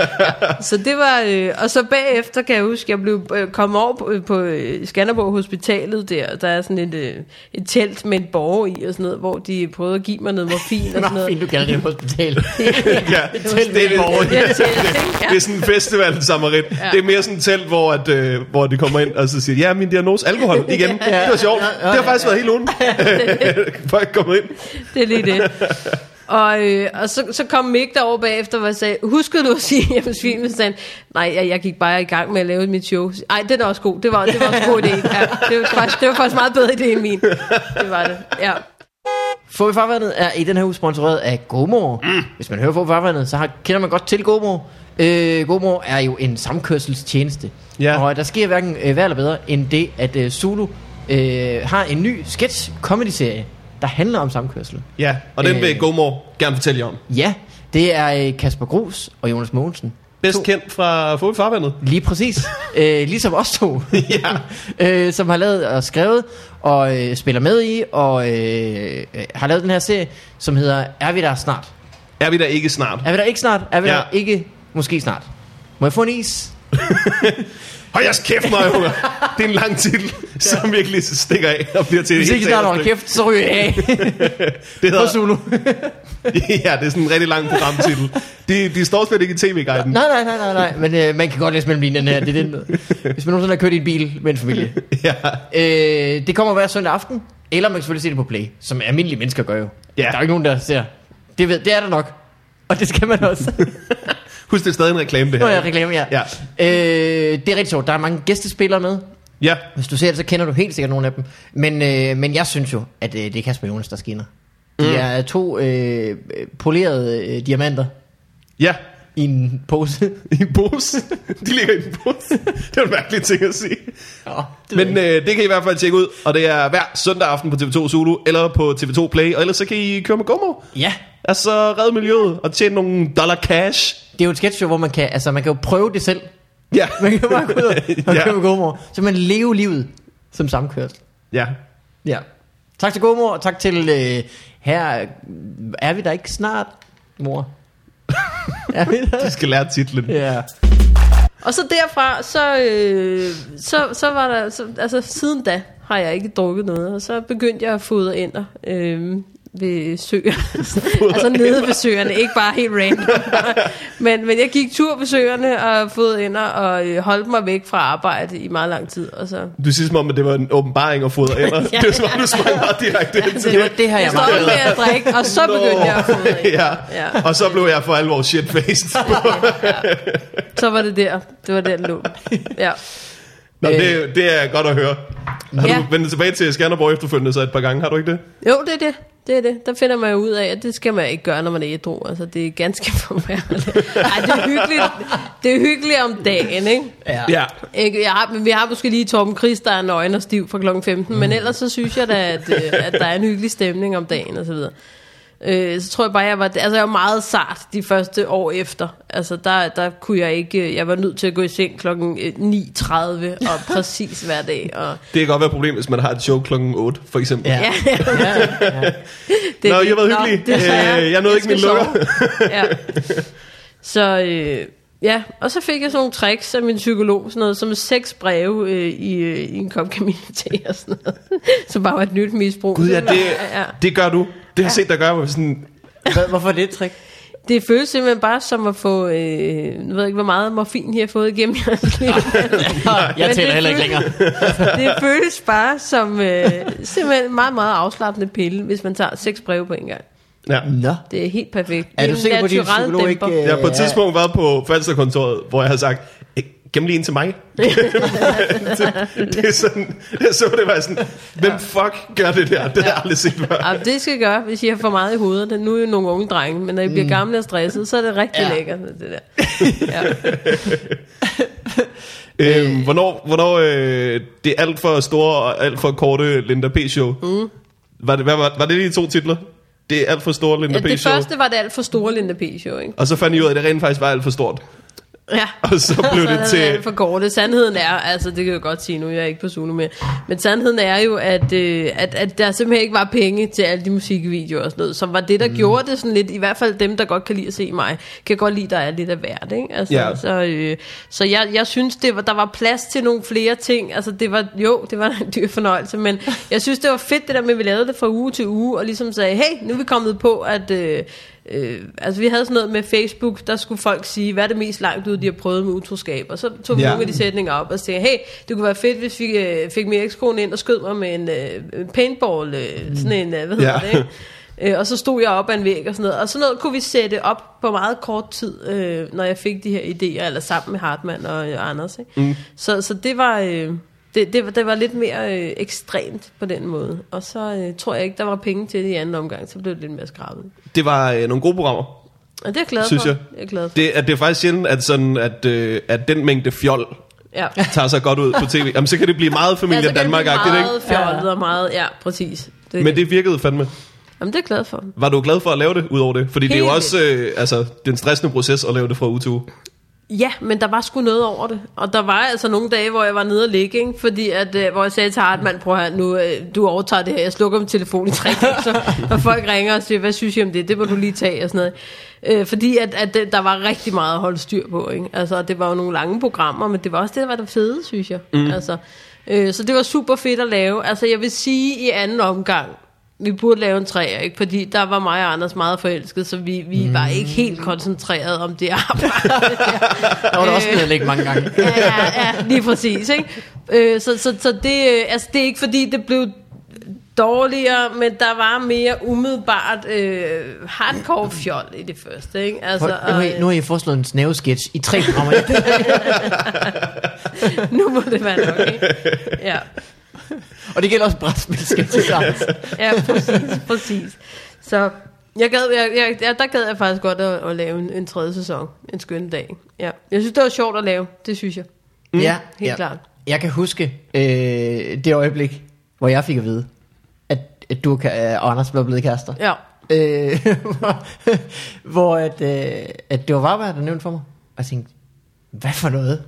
Så det var, øh, og så bagefter kan jeg huske, jeg blev øh, kommet over på, på øh, Skanderborg Hospitalet der, der er sådan et, øh, et telt med en borger i og sådan noget, hvor de prøvede at give mig noget morfin og sådan Nå, noget. fint, du kalder det hospital. ja, det, Telt det, med en borger i. Ja, telt, ikke? det er sådan en festival samarit. Ja. Det er mere sådan et telt, hvor, at, øh, hvor de kommer ind og så siger, ja, min diagnose alkohol igen. Det var sjovt. Det har faktisk været helt ugen. Folk kommer ind. Det er lige det. Og, øh, og så, så kom Mick derover bagefter, hvor jeg sagde, huskede du at sige, at jeg? Så sagde nej, jeg, jeg gik bare i gang med at lave mit show. Ej, det er også god. Det var, det var også en god idé. Ja, det, var faktisk, det var faktisk meget bedre idé end min. Det var det, ja. Få vi farvandet er i den her uge sponsoreret af Gomor. Mm. Hvis man hører Få vi farvandet, så har, kender man godt til Gomor. Øh, Gomor er jo en samkørselstjeneste. Ja. Og der sker hverken øh, værd eller bedre end det, at øh, Zulu øh, har en ny sketch comedy serie der handler om samkørsel. Ja, og den vil Øh. Gomor gerne fortælle jer om. Ja, det er øh, Kasper Grus og Jonas Mogensen. Bedst To- kendt fra Fodbold Farvandet. Lige præcis. øh, ligesom os to. Ja. øh, som har lavet og skrevet og øh, spiller med i og øh, øh, har lavet den her serie, som hedder Er vi der snart? Er vi der ikke snart? Er vi der ikke snart? Er vi Ja. der ikke måske snart? Må jeg få en is? Hold jeres kæft, Maja Det er en lang titel, som virkelig stikker af og bliver til Hvis ikke holder teaterstykke. kæft, så ryger jeg af Det hedder, Zulu. ja, det er sådan en rigtig lang programtitel. De, de står slet ikke i tv-guiden. nej, nej, nej, nej, nej. Men øh, man kan godt læse mellem linjerne her. Det er den. Hvis man nogensinde har kørt i en bil med en familie. Ja. Øh, det kommer hver søndag aften. Eller man kan selvfølgelig se det på Play, som almindelige mennesker gør jo. Ja. Der er jo ikke nogen, der ser. Det, ved, det er der nok. Og det skal man også. Husk, det er stadig en reklame, det Nå her. ja, reklame, ja. Ja. Øh, det er rigtig sjovt. Der er mange gæstespillere med. Ja, Hvis du ser det, så kender du helt sikkert nogle af dem. Men, øh, men jeg synes jo, at øh, det er Kasper Jonas, der skinner. De mm. er to øh, polerede øh, diamanter ja. I en pose. I en pose. De ligger i en pose. Det er en mærkelig ting at sige. Ja, det Men øh, det kan I i hvert fald tjekke ud, og det er hver søndag aften på TV2 Zulu, eller på TV2 Play, og ellers så kan I køre med Gomor. ja, Altså redde miljøet og tjene nogle dollar cash. det er jo et sketch show, hvor man kan, altså man kan jo prøve det selv. Ja. Man kan bare gå ud og, og Ja. ja. med Gomor. Så man leve livet som samkørsel. Ja. Ja. Tak til Gomor, og tak til øh, her. Er vi der ikke snart, mor? der? I skal lære titlen. Ja. Og så derfra, så, øh, så, så var der, så, altså siden da har jeg ikke drukket noget, og så begyndte jeg at fodre ender øh, ved søer. altså nede ved søerne, ikke bare helt random. men, men jeg gik tur ved søerne og fodrede ender og øh, holdt mig væk fra arbejde i meget lang tid. Og så Du siger som om, at det var en åbenbaring at fodre ender. Ja. Det er som om, du sprang meget direkte ind til Det var det her, jeg jeg manglede. med at drikke, og så begyndte jeg at fodre ind. ja. Ja. Og så blev jeg for alvor shitfaced. Så var det der. Det var der, det lå. Ja. Nå, det, det er godt at høre. Har Ja. du vendt tilbage til Skanderborg efterfølgende så et par gange, har du ikke det? Jo, det er det. Det er det. Der finder man jo ud af, at det skal man ikke gøre, når man er ædru. Altså, det er ganske forfærdeligt. Ej, det er hyggeligt. Det er hyggeligt om dagen, ikke? Ja. Ja. ikke? Jeg har, men vi har måske lige Torben Chris, der er nøgen og stiv fra kl. 15, mm. men ellers så synes jeg da, at, øh, at der er en hyggelig stemning om dagen og så videre. Øh, så tror jeg bare, jeg var, altså jeg var meget sart de første år efter. Altså der, der kunne jeg ikke, øh, jeg var nødt til at gå i seng klokken øh, 9.30 og præcis hver dag. Og, Det kan godt være et problem, hvis man har et show klokken 8, for eksempel. Ja. ja, ja, ja. Det Nå, er I har været Nå, hyggelige. det er så jeg. Øh, jeg nåede ikke skal min sove. ja. Så øh, ja, og så fik jeg sådan nogle tricks af min psykolog, sådan noget som seks breve øh, i, øh, i en kop kamillete og sådan noget, som bare var et nyt misbrug. Gud ja, det, ja. det gør du. Det har jeg set dig gøre med sådan... Hvad- Hvorfor er det et trick? Det føles simpelthen bare som at få, øh, jeg ved ikke, hvor meget morfin I har fået igennem jeres liv. Jeg tæller det heller ikke længere. det føles bare som øh, simpelthen en meget, meget afslappende pille, hvis man tager seks breve på en gang. Ja. Nå. Det er helt perfekt. Er Det du sikker på, at din psykolog dæmper. ikke... øh, Jeg har på et tidspunkt været på Falsterkontoret, hvor jeg har sagt, "Eh, gem lige en til mig. det, det, er sådan, jeg så det var sådan, hvem fuck gør det der? Det har jeg aldrig set før. Ja, det skal gøre, hvis I har for meget i hovedet. Det- Nu er I nogle unge drenge, men når I bliver Mm. gamle og stresset, så er det rigtig Ja. lækkert, det der. Ja. Øhm, hvornår, hvornår øh, det er alt for store og alt for korte Linda P-show? Mm. Var, det, hvad, var, var det de to titler? Det er alt for store Linda Ja, det P-show. første var det alt for store Linda P-show, ikke? Og så fandt I ud af, at det rent faktisk var alt for stort. Ja. Og så blev Så det til... for korte. Sandheden er, altså det kan jeg godt sige nu, jeg er ikke på Zulu mere, men sandheden er jo, at, øh, at, at der simpelthen ikke var penge til alle de musikvideoer og sådan noget, som var det, der mm. gjorde det sådan lidt, i hvert fald dem, der godt kan lide at se mig, kan godt lide, der er lidt af hvert, ikke? Altså, Ja. Så, øh, så jeg, jeg synes, det var, der var plads til nogle flere ting, altså det var, jo, det var en dyr fornøjelse, men jeg synes, det var fedt det der med, at vi lavede det fra uge til uge, og ligesom sagde, hey, nu er vi kommet på, at... Øh, Øh, altså vi havde sådan noget med Facebook, der skulle folk sige, hvad er det mest langt ud, de har prøvet med utroskab. Og så tog vi Ja. nogle af de sætninger op og sagde, hey, det kunne være fedt, hvis vi øh, fik min ekskone ind og skød mig med en øh, paintball, øh, sådan en, øh, hvad hedder Ja. det, ikke? Øh, og så stod jeg op ad en væg og sådan noget. Og sådan noget kunne vi sætte op på meget kort tid, øh, når jeg fik de her idéer, eller sammen med Hartmann og øh, Anders. Ikke? Mm. Så, så det var... Øh, det, det, var- det var lidt mere øh, ekstremt på den måde. Og så øh, tror jeg ikke, der var penge til det i anden omgang. Så blev det lidt mere skrabet. Det var øh, nogle gode programmer. Og det er jeg glad Synes for. jeg. jeg er glad for. Det, at det er faktisk sjældent, at, sådan, at, øh, at den mængde fjol Ja. tager sig godt ud på tv. Jamen, så kan det blive meget familie så kan det ikke? meget fjollet og meget, ja, præcis. Det, Men det virkede fandme. Jamen, det er jeg glad for. Var du glad for at lave det, ud over det? Fordi det er jo Helt også øh, altså, den stressende proces at lave det fra uge til uge. Ja, men der var sgu noget over det. Og der var altså nogle dage, hvor jeg var nede og ligge, ikke? Fordi at, øh, hvor jeg sagde til Hartmann, prøv her, nu, øh, du overtager det her. Jeg slukker min telefon i tre så når folk ringer og siger, hvad synes I om det? Det må du lige tage og sådan noget. Øh, fordi at, at det- der var rigtig meget at holde styr på, ikke? Altså, det var jo nogle lange programmer, men det var også det, der var det fede, synes jeg. Mm. Altså, øh, så det var super fedt at lave. Altså, jeg vil sige i anden omgang, vi burde lave en træer, ikke? Fordi der var mig og Anders meget forelsket, så vi, vi mm. var ikke helt koncentreret om det arbejde. der. Var der også nede at lægge mange gange. ja, ja, ja, lige præcis, ikke? Øh, så, så, så det, øh, altså, det er ikke fordi, det blev dårligere, men der var mere umiddelbart øh, hardcore fjol i det første, ikke? Altså, Prøv, nu, har I, nu har I foreslået en snævesketch i tre programmer. øh, nu må det være nok, ikke? Ja, og det gælder også brætspilsketches. ja præcis, præcis. Så jeg gad, jeg, jeg, ja, der gad jeg faktisk godt at, at lave en, en tredje sæson, en skøn dag. Ja. Jeg synes, det var sjovt at lave, det synes jeg. Mm, ja, helt ja. klart. Jeg kan huske øh, det øjeblik, hvor jeg fik at vide, at, at du og Anders var blevet kærester. Ja. Øh, hvor, hvor at, øh, at det var Varberg, der nævnte for mig. Og jeg tænkte, hvad for noget?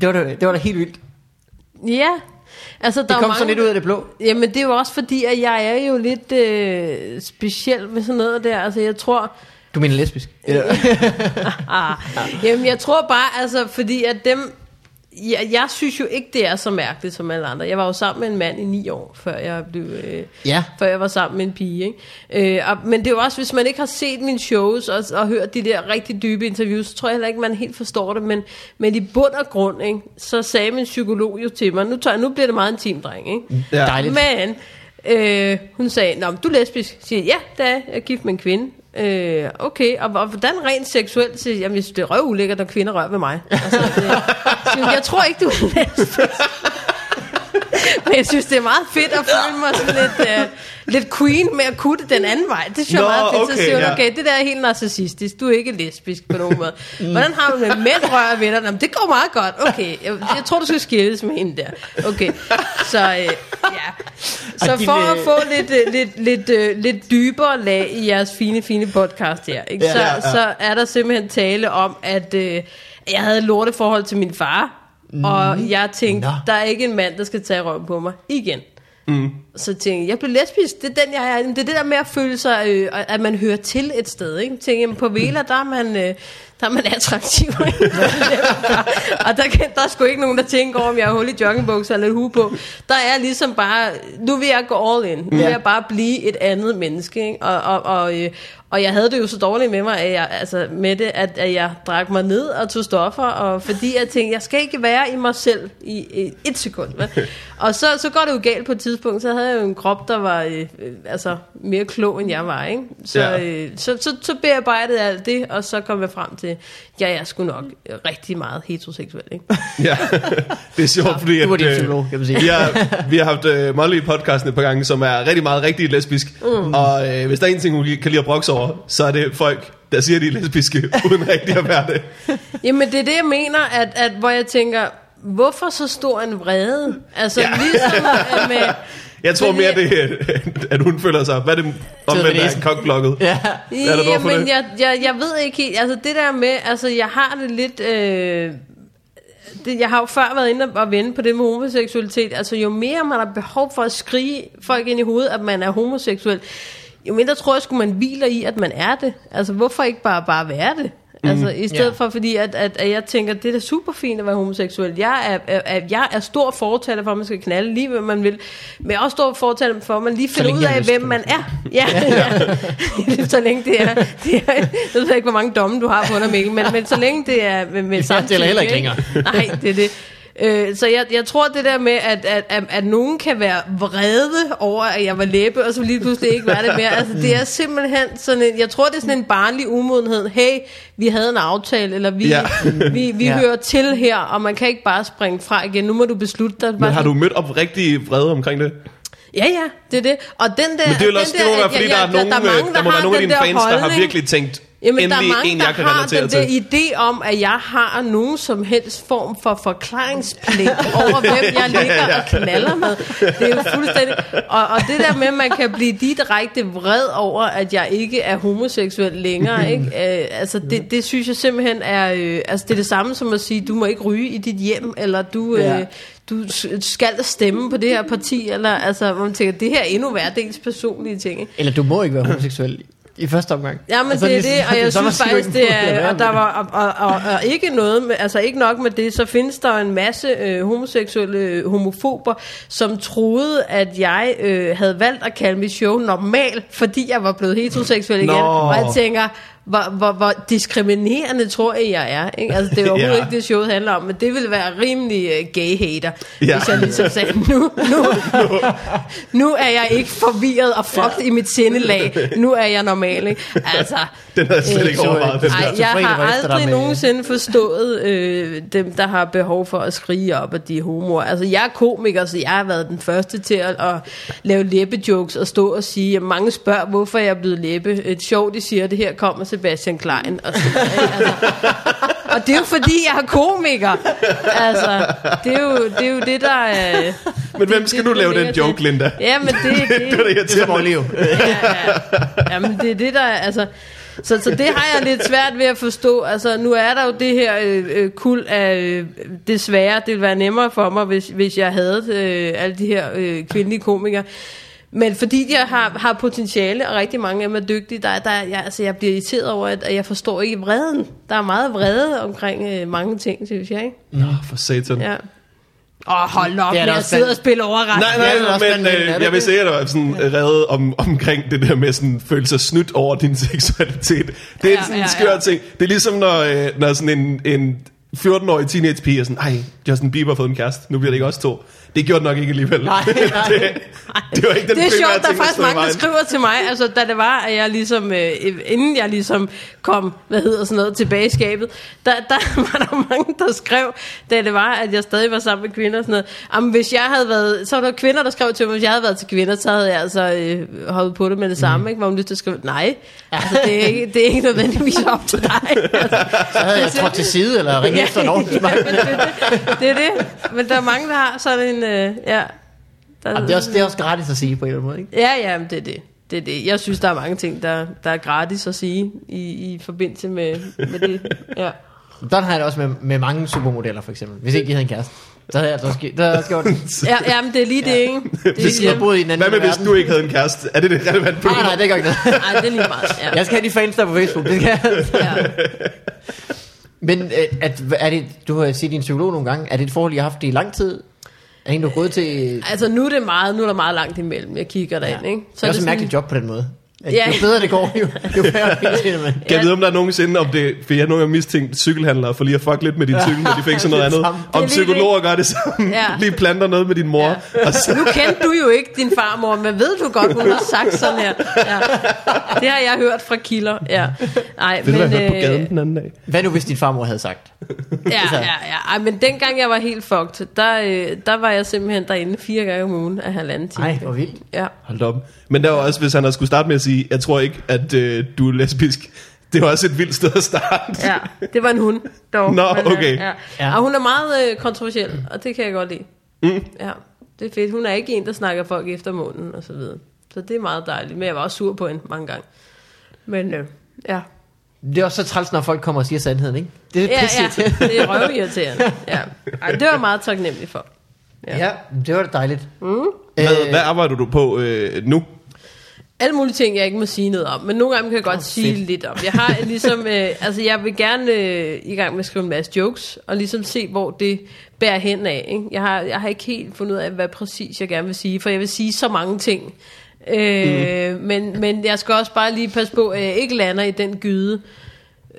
Det var da, det var da helt vildt. Ja, altså der Det kom mange... sådan lidt ud af det blå. Jamen det er jo også fordi, at jeg er jo lidt øh, speciel med sådan noget der. Altså jeg tror... Du mener lesbisk? Eller? Ah, jamen jeg tror bare, altså fordi at dem... Jeg, jeg synes jo ikke, det er så mærkeligt som alle andre. Jeg var jo sammen med en mand i ni år, før jeg blev... Øh, Ja. før jeg var sammen med en pige. Ikke? Øh, og, men det er jo også, hvis man ikke har set mine shows og, og hørt de der rigtig dybe interviews, så tror jeg heller ikke, man helt forstår det. Men, men i bund og grund, ikke, så sagde min psykolog jo til mig, nu, tager, nu bliver det meget intimt, dreng. Ikke? Ja. Dejligt. Men øh, hun sagde, Nå, men du er lesbisk. Jeg siger, ja, det er jeg. Jeg er gift med en kvinde. Øh, okay, og, og hvordan rent seksuelt? Jeg, jamen, det er røv ulækkert, når kvinder rører ved mig. Altså, det, jeg tror ikke, du er. Men jeg synes, det er meget fedt at føle mig sådan lidt, uh, lidt queen med at kutte den anden vej. Det synes jeg er Nå, meget fedt. okay, så siger hun, ja. okay, det der er helt narcissistisk. Du er ikke lesbisk på nogen måde. Hvordan har du med mænd rører ved dig? Jamen, det går meget godt. Okay, jeg, jeg tror, du skal skilles med hende der. Okay, så øh, ja. Så for at øh, få lidt, øh, lidt, lidt, øh, lidt dybere lag i jeres fine, fine podcast her, ikke? Ja, så, ja, ja. så er der simpelthen tale om, at øh, jeg havde et lorteforhold til min far, og jeg tænkte, Nå. der er ikke en mand, der skal tage røven på mig igen. Mm. Så tænkte jeg, jeg blev lesbisk, det er den, jeg er. Det er det der med at føle sig, øh, at man hører til et sted. Ikke? Tænkte, jamen, på Vela, der er man, øh, der er man attraktiv. og der, kan, der er sgu ikke nogen, der tænker over, om jeg har hul i joggingbukser eller hue på. Der er ligesom bare, nu vil jeg gå all in. Nu vil jeg bare blive et andet menneske. Ikke? Og, og, og, øh, og jeg havde det jo så dårligt med mig, at jeg, altså med det, at, at jeg drak mig ned og tog stoffer, og fordi jeg tænkte, jeg skal ikke være i mig selv i, i et sekund. Vel? Og så, så går det jo galt på et tidspunkt. Så havde jeg jo en krop, der var øh, øh, altså, mere klog, end jeg var. Ikke? Så, Ja. øh, så, så, så bearbejdede jeg alt det, og så kom jeg frem til, ja, jeg sgu nok rigtig meget heteroseksuel. Ikke? Ja, det er sjovt, fordi... Du var at, din øh, psykolog, kan man sige. Vi har, vi har haft uh, Molly i podcasten et par gange, som er rigtig meget rigtig lesbisk. Mm. Og uh, hvis der er en ting, hun kan lide at brokse over, så er det folk, der siger, de er lesbiske, uden rigtig at være det. Jamen, det er det, jeg mener, at, at hvor jeg tænker, hvorfor så stor en vrede? Altså, Ja. ligesom øh, med... Jeg tror mere, det- er, at hun føler sig... Hvad er det omvendt ved af kokblokket? Ja. Er der noget for Jamen, det? jeg, jeg, jeg ved ikke helt, altså det der med, altså jeg har det lidt, øh, det, jeg har jo før været inde og vende på det med homoseksualitet, altså jo mere man har behov for at skrige folk ind i hovedet, at man er homoseksuel, jo mindre tror jeg, skulle man hviler i, at man er det. Altså hvorfor ikke bare, bare være det? Altså i stedet Ja. for, fordi at, at, at jeg tænker, det er da super fint at være homoseksuel. Jeg er, er, er, jeg er stor fortaler for, at man skal knalde lige, hvad man vil. Men jeg er også stor fortaler for, at man lige finder ud af, lyst, hvem man er. Ja, ja. så længe det er, det er jeg ved ikke, hvor mange domme du har på dig, Mikkel, men, men så længe det er med, med Ja, det er heller ikke ikke? Nej, det er det. Øh, så jeg, jeg tror det der med, at, at, at, at nogen kan være vrede over, at jeg var læbe, og så lige pludselig ikke være det mere. Altså, det er simpelthen sådan en, jeg tror, det er sådan en barnlig umodenhed. Hey, vi havde en aftale, eller vi, Ja. vi, vi Ja. hører til her, og man kan ikke bare springe fra igen. Nu må du beslutte dig. Men har du mødt op rigtig vrede omkring det? Ja, ja, det er det. Og den der... Men det er jo den også, det må der- være, fordi ja, der ja, er nogen, der, der, er øh, mange, der må være nogle af dine fans, der har holdning. virkelig tænkt, Jamen, der er endelig mange, en, der jeg kan har den til. der idé om, at jeg har nogen som helst form for forklaringspligt over, hvem jeg ligger og knaller med. Det er jo fuldstændig... Og, og det der med, at man kan blive direkte vred over, at jeg ikke er homoseksuel længere, ikke? Øh, altså, det, det synes jeg simpelthen er... Øh, altså, det er det samme som at sige, du må ikke ryge i dit hjem, eller du... Øh, Ja. du skal stemme på det her parti, eller altså, hvor man tænker, det her er endnu værre, dels personlige ting, ikke? Eller du må ikke være homoseksuel i første omgang. Ja, men Altså, det er ligesom- det, og jeg synes faktisk, det er, og der var, og, og, og, og ikke noget med, altså ikke nok med det, så findes der en masse øh, homoseksuelle øh, homofober, som troede, at jeg øh, havde valgt at kalde mit show normal, fordi jeg var blevet heteroseksuel igen, Nå. og jeg tænker, hvor, hvor, hvor diskriminerende tror jeg, jeg er. Ikke? Altså, det er overhovedet Ja. ikke det, showet handler om, men det ville være rimelig uh, gay-hater, Ja. ja. hvis jeg ligesom sagde, nu, nu, nu er jeg ikke forvirret og fucked i mit sindelag. Nu er jeg normal. Ikke? Altså, Den havde jeg slet Øh, ikke så, øh, overvejet. Ej, der. jeg har aldrig nogensinde forstået øh, dem, der har behov for at skrige op, at de er homoer. Altså, jeg er komiker, så jeg har været den første til at, at lave læbejokes og stå og sige, at mange spørger, hvorfor jeg er blevet læbe. Et sjovt, de siger, at det her kommer Sebastian Klein. Og, ikke? altså, og det er jo fordi, jeg er komiker. Altså, det er jo det, er jo det der... Øh, Men hvem skal det- nu det lave den joke. Linda? Ja, men det, det, Det det, jeg Det er som Olive. ja, ja. Jamen, det er det, der er, altså... Så, så det har jeg lidt svært ved at forstå. Altså, nu er der jo det her øh, øh, kul af... Øh, desværre, det ville være nemmere for mig, hvis, hvis jeg havde øh, alle de her øh, kvindelige komikere. Men fordi de har, har potentiale, og rigtig mange af dem er dygtige, der, der, jeg, altså, jeg bliver irriteret over, at, at jeg forstår ikke vreden. Der er meget vrede omkring øh, mange ting, synes jeg, ikke? Nå, for satan. Ja. Åh, hold op er også sidde og spændende. spille overraskende. Nej, Ja, er nej, også men er øh, det jeg vil sige, at der var sådan reddet om, omkring det der med sådan føle sig snydt over din seksualitet. Det er Ja, sådan en ja, skør ja. ting. Det er ligesom, når, øh, når sådan en, en 14-årig teenage pige er sådan, ej, Justin Bieber har fået en kæreste, nu bliver det ikke os to. Det gjorde det nok ikke alligevel. Nej, nej. det, det var ikke den det er sjovt, der er faktisk mange, der skriver til mig, altså da det var, at jeg ligesom, øh, inden jeg ligesom kom, hvad hedder sådan noget, tilbage i skabet, der, der var der mange, der skrev, da det var, at jeg stadig var sammen med kvinder og sådan noget, jamen hvis jeg havde været, så var der kvinder, der skrev til mig, hvis jeg havde været til kvinder, så havde jeg altså øh, hoppet på det med det samme, ikke? Hvor hun lyst til at skrive, nej, altså det er ikke, det er ikke nødvendigvis op til dig. Altså, Så havde jeg trådt til side, eller ringet efter en ja, ordensmagt. men det, er det, det er det. Men der er mange, der har sådan en, øh, ja. Der, Jamen, det, er også, det er også gratis at sige på en eller anden måde, ikke? Ja, ja, men det er det. Det er det. Jeg synes, der er mange ting, der, der er gratis at sige i, i forbindelse med, med det. Ja. Sådan har jeg det også med, med mange supermodeller, for eksempel. Hvis ikke de havde en kæreste. Så havde jeg altså også der havde gjort det. Ja, ja, men det er lige det, ikke? Det er Hvis i en anden Hvad med, hvis du ikke havde en kæreste? Er det det relevant på? Nej, nej, det gør ikke noget. Ej, det er lige meget. Ja. Jeg skal have de fans der på Facebook, det skal jeg. Ja. Men øh, at, er det, du har set din psykolog nogle gange, er det et forhold, I har haft i lang tid? Er en, du gået til... Altså, nu er det meget, nu er der meget langt imellem. Jeg kigger derind, ikke? Så det er også sådan- et mærkeligt job på den måde. Ja. Ja. Jo bedre det går, jo, jo færre penge man. Kan jeg vide, om der er nogensinde, om det, for jeg nogle gange mistænkt cykelhandlere for lige at fuck lidt med din cykel, når de fik sådan noget Det andet. det. Det er Om psykologer gør det samme. Ja. Lige planter noget med din mor. Ja. Og så, Nu kendte du jo ikke din farmor, men ved du godt, hun har sagt sådan her. Ja. Det har jeg hørt fra kilder. Ja. Ej, hvad men, jeg hørte på gaden øh, den anden dag? Hvad nu, hvis din farmor havde sagt? ja, ja, ja. Ej, men dengang jeg var helt fucked, der, øh, der var jeg simpelthen derinde fire gange om ugen af halvanden time. Nej, hvor vildt. Ja. Hold op. Men der var også, hvis han havde skulle starte med at sige, jeg tror ikke, at øh, du er lesbisk. Det var også et vildt sted at starte. ja, det var en hund dog. Nå, Men, øh, okay. Ja. Ja. Og hun er meget øh, kontroversiel, og det kan jeg godt lide. Mm. Ja, det er fedt. Hun er ikke en, der snakker folk efter munden og så videre. Så det er meget dejligt. Men jeg var også sur på hende mange gange. Men øh, ja. Det er også så træls, når folk kommer og siger sandheden, ikke? Det er Ja, pisse ja, det er røvirriterende. Ja. Ej, det var jeg meget taknemmelig for. Ja. ja, det var da dejligt. Mm. Hvad, Øh, hvad arbejder du på øh, nu? Alle mulige ting, jeg ikke må sige noget om, men nogle gange kan jeg godt Åh, sige fedt. lidt om. Jeg har ligesom, øh, altså jeg vil gerne øh, i gang med at skrive en masse jokes, og ligesom se, hvor det bærer hen af. Ikke? Jeg, har, jeg har ikke helt fundet ud af, hvad præcis jeg gerne vil sige, for jeg vil sige så mange ting. Øh, mm. men, men jeg skal også bare lige passe på, at jeg ikke lander i den gyde,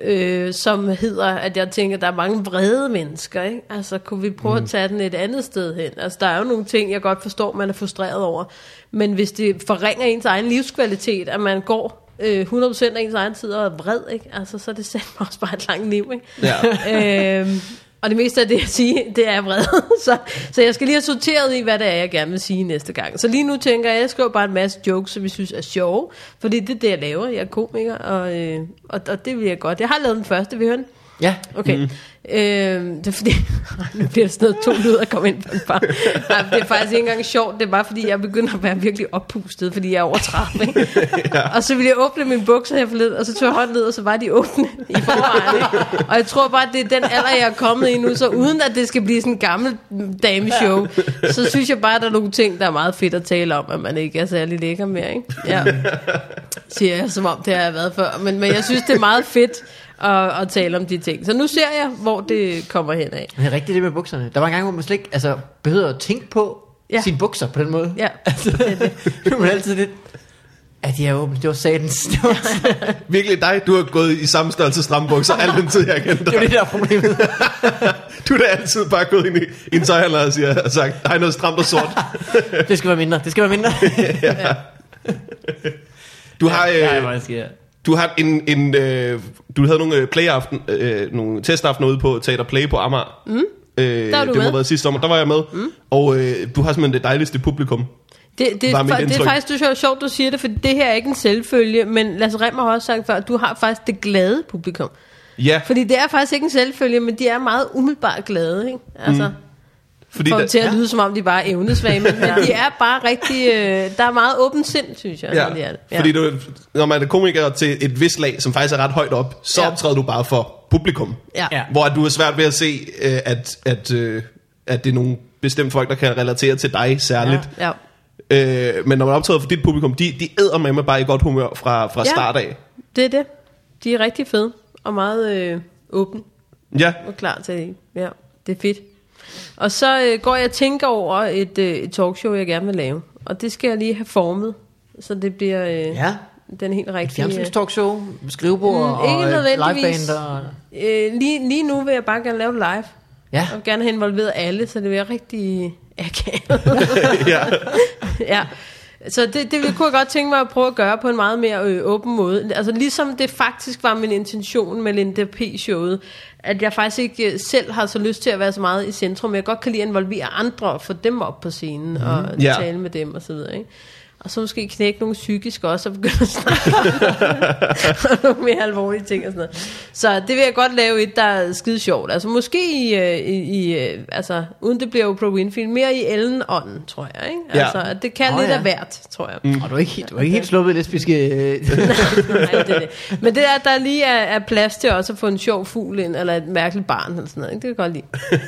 øh, som hedder, at jeg tænker, at der er mange vrede mennesker. Ikke? Altså, kunne vi prøve mm. at tage den et andet sted hen? Altså, der er jo nogle ting, jeg godt forstår, man er frustreret over. Men hvis det forringer ens egen livskvalitet, at man går øh, 100% af ens egen tid og er vred, ikke? Altså, så er det sandt også bare et langt liv. Ikke? Ja. øhm, og det meste af det, jeg siger, det er vred. så, så jeg skal lige have sorteret i, hvad det er, jeg gerne vil sige næste gang. Så lige nu tænker jeg, at jeg skriver bare en masse jokes, som vi synes er sjove. Fordi det er det, jeg laver. Jeg er komiker, og, øh, og, og det vil jeg godt. Jeg har lavet den første, vi hører den? Ja, Okay. Mm. Øhm, det er fordi, nu bliver det sådan noget tungt ud at komme ind på en bar. Nej, det er faktisk ikke engang sjovt, det er bare fordi, jeg begynder at være virkelig oppustet, fordi jeg er over 30. Ikke? ja. Og så ville jeg åbne mine bukser her forleden, og så tog jeg hånden ned, og så var de åbne i forvejen. Ikke? Og jeg tror bare, det er den alder, jeg er kommet i nu, så uden at det skal blive sådan en gammel dameshow, så synes jeg bare, at der er nogle ting, der er meget fedt at tale om, at man ikke er særlig lækker mere. Ikke? Ja. Siger jeg, som om det har jeg været før. Men, men jeg synes, det er meget fedt at, at tale om de ting. Så nu ser jeg, hvor det kommer hen af. det er rigtigt det med bukserne. Der var en gang, hvor man slet ikke altså, behøvede at tænke på Ja. ja. sine bukser på den måde. Ja, det er det. Er man altid lidt... Ja, de er åbne. Det var satans. Det var, Virkelig dig, du har gået i samme størrelse strammebukser al den tid, jeg har kendt det dig. det, der er problemet. Du har da altid bare gået ind i, i en tøjhandler og, siger, og sagt, har I noget stramt og sort? Det skal være mindre. Det skal være mindre. Du har, Ja, øh, sker. Du har en, en øh, du havde nogle øh, playaften, øh, nogle testaftener ude på Teater Play på Amager. Mm. Øh, Der var du det må med. have været sidste sommer, der var jeg med. Mm. Og øh, du har simpelthen det dejligste publikum. Det, det, er, fa- det er faktisk det er sjovt, du siger det, for det her er ikke en selvfølge, men Lasse Remmer har også sagt før, at du har faktisk det glade publikum. Ja, Fordi det er faktisk ikke en selvfølge, men de er meget umiddelbart glade, ikke? Altså, mm. Fordi for der, til at lyde, som om de bare er evnesvage, men, men de er bare rigtig, øh, der er meget åbent sind, synes jeg, ja, når de er det. ja. fordi du, når man er komiker til et vist lag, som faktisk er ret højt op, så Ja. ja. optræder du bare for publikum. ja. Ja. Hvor du er svært ved at se, øh, at, at, øh, at det er nogle bestemte folk, der kan relatere til dig særligt. ja. Øh, men når man optræder for dit publikum, de, de æder med mig bare i godt humør fra, fra Ja. start af. Det er det. De er rigtig fede, og meget øh, åbne. Ja, og klar til det. Ja, det er fedt. Og så øh, går jeg og tænker over et, øh, et talkshow, jeg gerne vil lave. Og det skal jeg lige have formet, så det bliver øh, Ja, den helt et rigtige. fjernsynstalkshow, skrivebord Mm, ikke og et nødvendigvis. liveband. Og... Øh, lige, lige nu vil jeg bare gerne lave live. Ja, Og gerne have involveret alle, så det bliver rigtig akavet. ja. ja. Så det, det kunne jeg godt tænke mig at prøve at gøre på en meget mere øh, åben måde. Altså ligesom det faktisk var min intention med Linda P-showet, at jeg faktisk ikke øh, selv har så lyst til at være så meget i centrum, men jeg godt kan lide at involvere andre og få dem op på scenen mm. og Ja. tale med dem og så videre. Ikke? Og så måske knække nogle psykisk også og begynde at snakke om nogle mere alvorlige ting og sådan noget. Så det vil jeg godt lave et, der er skide sjovt. Altså måske i, øh, i, i øh, altså uden det bliver Oprah Winfrey, mere i Ellen-ånden, tror jeg. Ikke? Ja. Altså, at det kan oh, lidt ja. af hvert, tror jeg. Mm. og du er ikke, helt- du er ikke helt sluppet lesbiske... øh, Nej, det er det. Men det er, at der lige er, er plads til også at få en sjov fugl ind, eller et mærkeligt barn, eller sådan noget. Ikke? Det kan jeg godt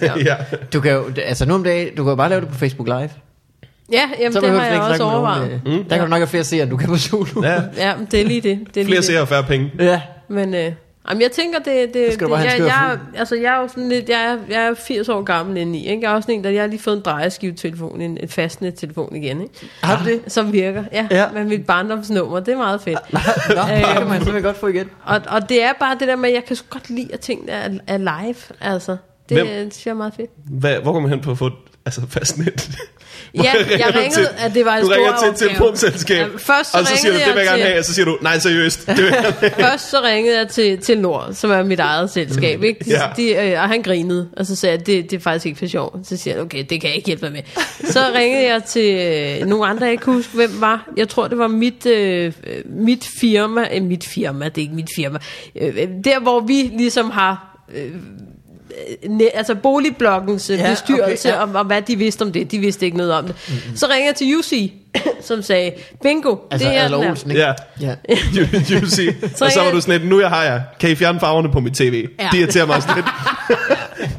lide. Ja, ja. Du kan jo, altså nu om dagen, du kan jo bare lave det på Facebook Live. Ja jamen, det behøver har du jeg ikke også overvejet. Nogen, øh, der kan du nok have flere seere, end du kan på Zulu. ja. Ja, men det er lige det. det er lige Flere det. ser og færre penge. ja. Men øh, Jamen, jeg tænker, det... det, bare have jeg, jeg, altså, jeg er jo sådan lidt... Jeg er, jeg er 80 år gammel indeni, ikke? Jeg er også sådan en, der... Jeg har lige fået en drejeskivetelefon, en, en fastnet-telefon igen, ikke? Har du det? Som virker, ja, Ja. ja. med mit barndomsnummer. Det er meget fedt. Nå, det kan man simpelthen godt få igen. Og, og det er bare det der med, at jeg kan sgu godt lide, at tingene er, er live, altså. Det Hvem? øh, synes jeg er meget fedt. Hvad, hvor går man hen på at få altså, fastnet? Ja, jeg ringede, til- at det var en Du stor ringer til et telefonselskab, Ja, først så og så siger du, det vil jeg gerne til- have, og så siger du, nej, seriøst. Det vil jeg. Først så ringede jeg til, til Nord, som er mit eget selskab, ikke? De, Ja. de, øh, og han grinede, og så sagde jeg, det, det er faktisk ikke for sjov. Så siger jeg, okay, det kan jeg ikke hjælpe med. Så ringede jeg til øh, nogle andre, jeg ikke huske, hvem var. Jeg tror, det var mit, øh, øh, mit firma, øh, mit firma, det er ikke mit firma. Øh, øh, der, hvor vi ligesom har... Øh, ne- altså boligblokkens Ja, ja, bestyrelse, okay, ja. om, om hvad de vidste om det. De vidste ikke noget om det. Mm-hmm. Så ringer jeg til UC, som sagde, bingo, Altså, det er Adler den her. Olsen, ikke? Ja, Ja. you, you see. og så var du sådan lidt, nu jeg har jeg. Kan I fjerne farverne på mit tv? Ja. De irriterer mig også lidt.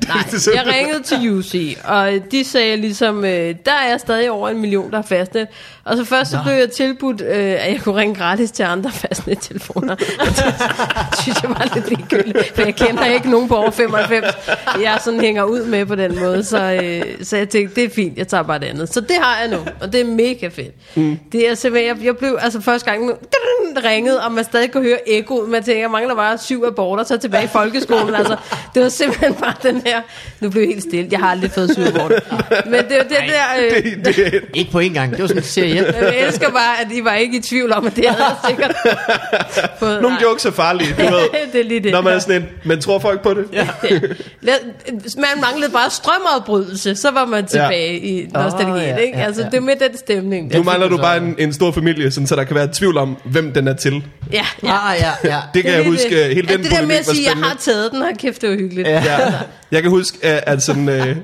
Nej, jeg ringede til UC, og de sagde ligesom, øh, der er stadig over en million, der er fastnet. Og så først så blev jeg tilbudt, øh, at jeg kunne ringe gratis til andre fastnet-telefoner. Det synes jeg var lidt ligegyldigt, for jeg kender ikke nogen på over 95, jeg sådan hænger ud med på den måde. Så, øh, så jeg tænkte, det er fint, jeg tager bare det andet. Så det har jeg nu, og det er mega fedt. Mm. Det er simpelthen, jeg, jeg blev altså første gang ringet, og man stadig kunne høre ekkoet. Man tænker, jeg mangler bare syv aborter, så tilbage i folkeskolen. Altså, det var simpelthen bare den her, nu blev jeg helt stille, jeg har aldrig fået syv aborter. Men det var det der... Øh, det, det, Ikke på én gang. Det var sådan en serie. jeg elsker bare, at I var ikke i tvivl om, at det havde jeg sikkert fået. nogle jokes er farlige, du ved. det er lige det. Når man er sådan en, men tror folk på det? Ja. Man manglede bare strømafbrydelse, så var man tilbage ja. i nostalgien, Åh, ja, ikke? ja, Altså, ja. det er med den stemning. Nu mangler du bare en, en stor familie, sådan, så der kan være tvivl om, hvem den er til. Ja, ja. Ah, ja, ja. Det kan er jeg huske, det. hele Ja, den det der med at sige, at jeg har taget den, har kæft, det var hyggeligt. Ja. Ja. Jeg kan huske, at, at sådan, øh,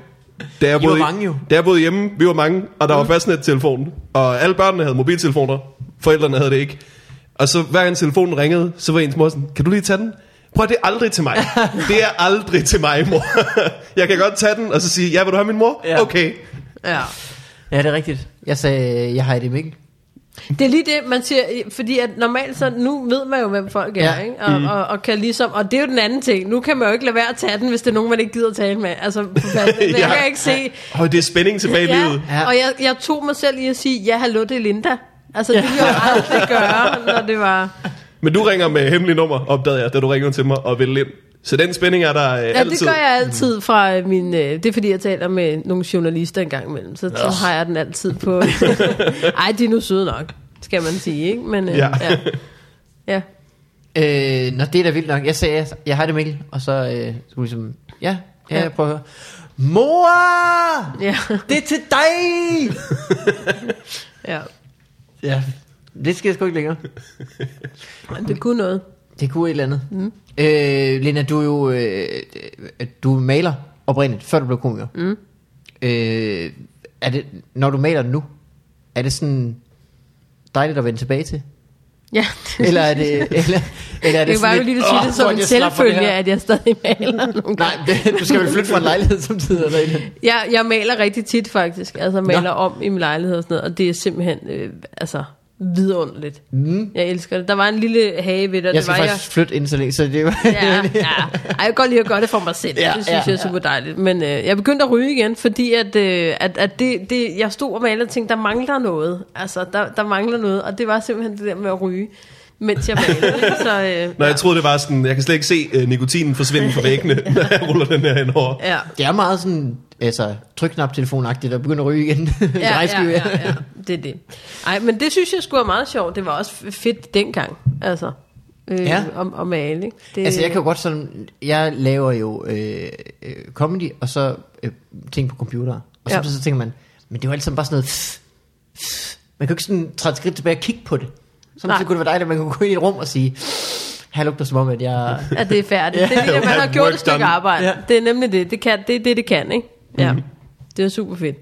da, jeg boede, mange jo. da jeg boede hjemme, vi var mange, og der var fastnet-telefon, og alle børnene havde mobiltelefoner, forældrene havde det ikke. Og så hver gang telefonen ringede, så var ens mor sådan, kan du lige tage den? Prøv, det er aldrig til mig. Det er aldrig til mig, mor. jeg kan godt tage den, og så sige, ja, vil du have min mor? Ja. Okay. Ja. Ja, det er rigtigt. Jeg sagde, jeg har det Mikkel. Det er lige det, man siger, fordi at normalt så, nu ved man jo, hvem folk er, Ja. ikke? Og, mm. og, og, kan ligesom, og det er jo den anden ting, nu kan man jo ikke lade være at tage den, hvis det er nogen, man ikke gider tale med. Altså, på fast- ja. jeg kan ikke se, Og det er spænding tilbage i ja, livet. Ja. og jeg, jeg tog mig selv i at sige, ja, hallo, det er Linda. Altså, det ville jeg jo aldrig gøre, når det var... Men du ringer med hemmelig nummer, opdagede jeg, da du ringede til mig og ville ind. Så den spænding er der øh, Ja, altid. det gør jeg altid fra øh, min... Øh, det er fordi, jeg taler med nogle journalister en gang imellem, så, så har jeg den altid på... Ej, de er nu søde nok, skal man sige, ikke? Men øh, Ja. ja. ja. Øh, nå, det er da vildt nok. Jeg sagde, jeg har det Mikkel, og så øh, skulle ligesom, ja, ja, Ja. jeg prøver at høre. Mor! Ja. Det er til dig! ja. ja, det skal jeg sgu ikke længere. Men det kunne noget. Det kunne et eller andet. Mm. Øh, Lena, du er jo øh, øh, du er maler oprindeligt, før du blev komiker. Mm. Øh, er det, når du maler nu, er det sådan dejligt at vende tilbage til? Ja. Eller er det, eller, eller er det, Det var sådan jo lige lidt, at sige "Åh, det som en selvfølge, her"? at jeg stadig maler nogle Nej, det, du skal vel flytte fra en lejlighed samtidig. Eller et. Jeg, jeg maler rigtig tit faktisk, altså maler om i min lejlighed og sådan noget, og det er simpelthen, øh, altså, vidunderligt. Mm. Jeg elsker det. Der var en lille have ved det, Jeg det skal var faktisk flytte ind så længe, så det var... jeg... Ja, ja. Ej, jeg kan godt lide at gøre det for mig selv. Ja, Ja, det synes ja, jeg er super dejligt. Men øh, jeg begyndte at ryge igen, fordi at, øh, at, at det, det, jeg stod og malede og tænkte, der mangler noget. Altså, der, der mangler noget, og det var simpelthen det der med at ryge, mens jeg malede. så, øh, Når jeg troede, det var sådan, jeg kan slet ikke se uh, nikotinen forsvinde fra væggene, når jeg ruller den her henover. ja. Det er meget sådan, altså, trykknap-telefonagtigt at begynde at ryge igen. Ja, ja, ja, ja, det er det. Ej, men det synes jeg skulle være meget sjovt. Det var også fedt dengang, altså, øh, Ja. ja. om, om male, ikke? Det, Altså, jeg kan jo godt sådan, jeg laver jo øh, øh, comedy, og så øh, ting på computer. Og så, Ja. så tænker man, men det er jo altid bare sådan noget... Man kan jo ikke sådan skridt tilbage og kigge på det. Samtidig Nej. kunne det være dejligt, at man kunne gå ind i et rum og sige, her lugter som om, at jeg... at det er færdigt. Ja. Det er lige, at man har gjort et stykke arbejde. Ja. Det er nemlig det. Det, kan, det er det, det kan, ikke? Ja. Det er super fedt.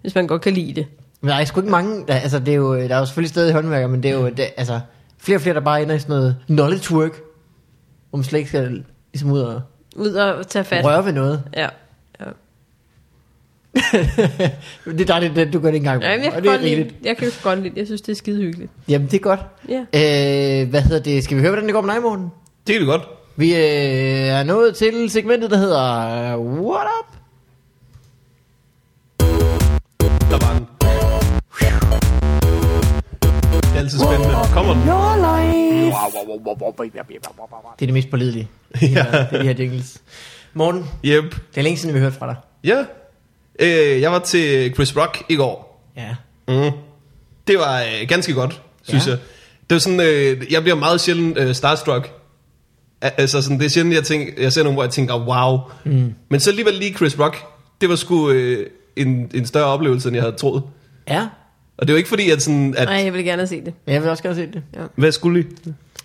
Hvis man godt kan lide det. Men der er sgu ikke mange, der, altså det er jo, der er jo selvfølgelig stadig håndværker, men det er jo, det, altså, flere og flere, der bare ender i sådan noget knowledge work, hvor man slet ikke skal ligesom ud og Ud og tage fat. røre ved noget. Ja. det er dejligt, at du gør det engang. ja men jeg, kan det er godt lide, jeg kan godt lide. Jeg synes, det er skide hyggeligt. Jamen, det er godt. Ja. Øh, hvad hedder det? Skal vi høre, hvordan det går med dig, Morten? Det kan vi godt. Vi øh, er nået til segmentet, der hedder øh, What Up? Der var en... Det er altid spændende. Kommer den? Your life. Det er det mest pålidelige. Det er, ja. det er de her jingles. Morten, Yep. det er længe siden, vi har hørt fra dig. Ja. Øh, jeg var til Chris Rock i går. Ja. Mm. Det var øh, ganske godt, synes Ja. jeg. Det var sådan, øh, jeg bliver meget sjældent øh, starstruck. Al- Altså sådan, det er sjældent, jeg, tænker, jeg ser nogen, hvor jeg tænker, wow. Mm. Men så alligevel lige Chris Rock, det var sgu øh, en, en større oplevelse, end jeg havde troet. Ja, Og det er jo ikke fordi, at sådan, at, Nej, jeg vil gerne se det. jeg vil også gerne se det. hvad skulle I?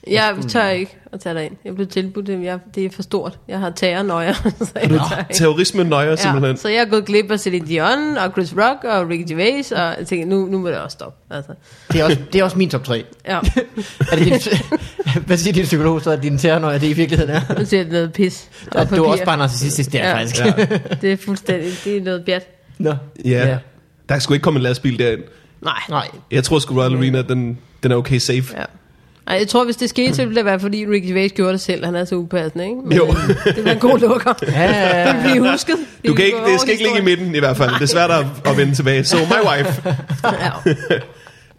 Jeg tør ikke at tage dig ind. Jeg blev tilbudt det. Jeg, det er for stort. Jeg har terrornøjer, så jeg ikke. Terrorisme nøjer simpelthen. Ja, så jeg er gået glip af Celine Dion og Chris Rock og Ricky Gervais, og jeg tænker, nu, nu må det også stoppe. Altså. Det er også, det er også min top 3. Ja, er det din, hvad siger din psykolog så, at din terror, det i virkeligheden er? nu siger det noget pis. og At du er også bare narcissistisk der, Ja. faktisk. Ja. Det er fuldstændig, det er noget bjat. Nå. Ja. Ja. Der skulle ikke komme en lastbil derind. Nej. Nej. Jeg tror sgu Royal Arena, den, den er okay safe. Ja. Ej, jeg tror, hvis det skete, så ville det være, fordi Ricky Gervais gjorde det selv. Han er så upassende, ikke? Men, Jo. øh, det var en god lukker. Ja, ja, ja. Det husket. Det Du kan ikke, det skal ikke ligge i midten i hvert fald. Det er svært at, at vende tilbage. So my wife. Ja.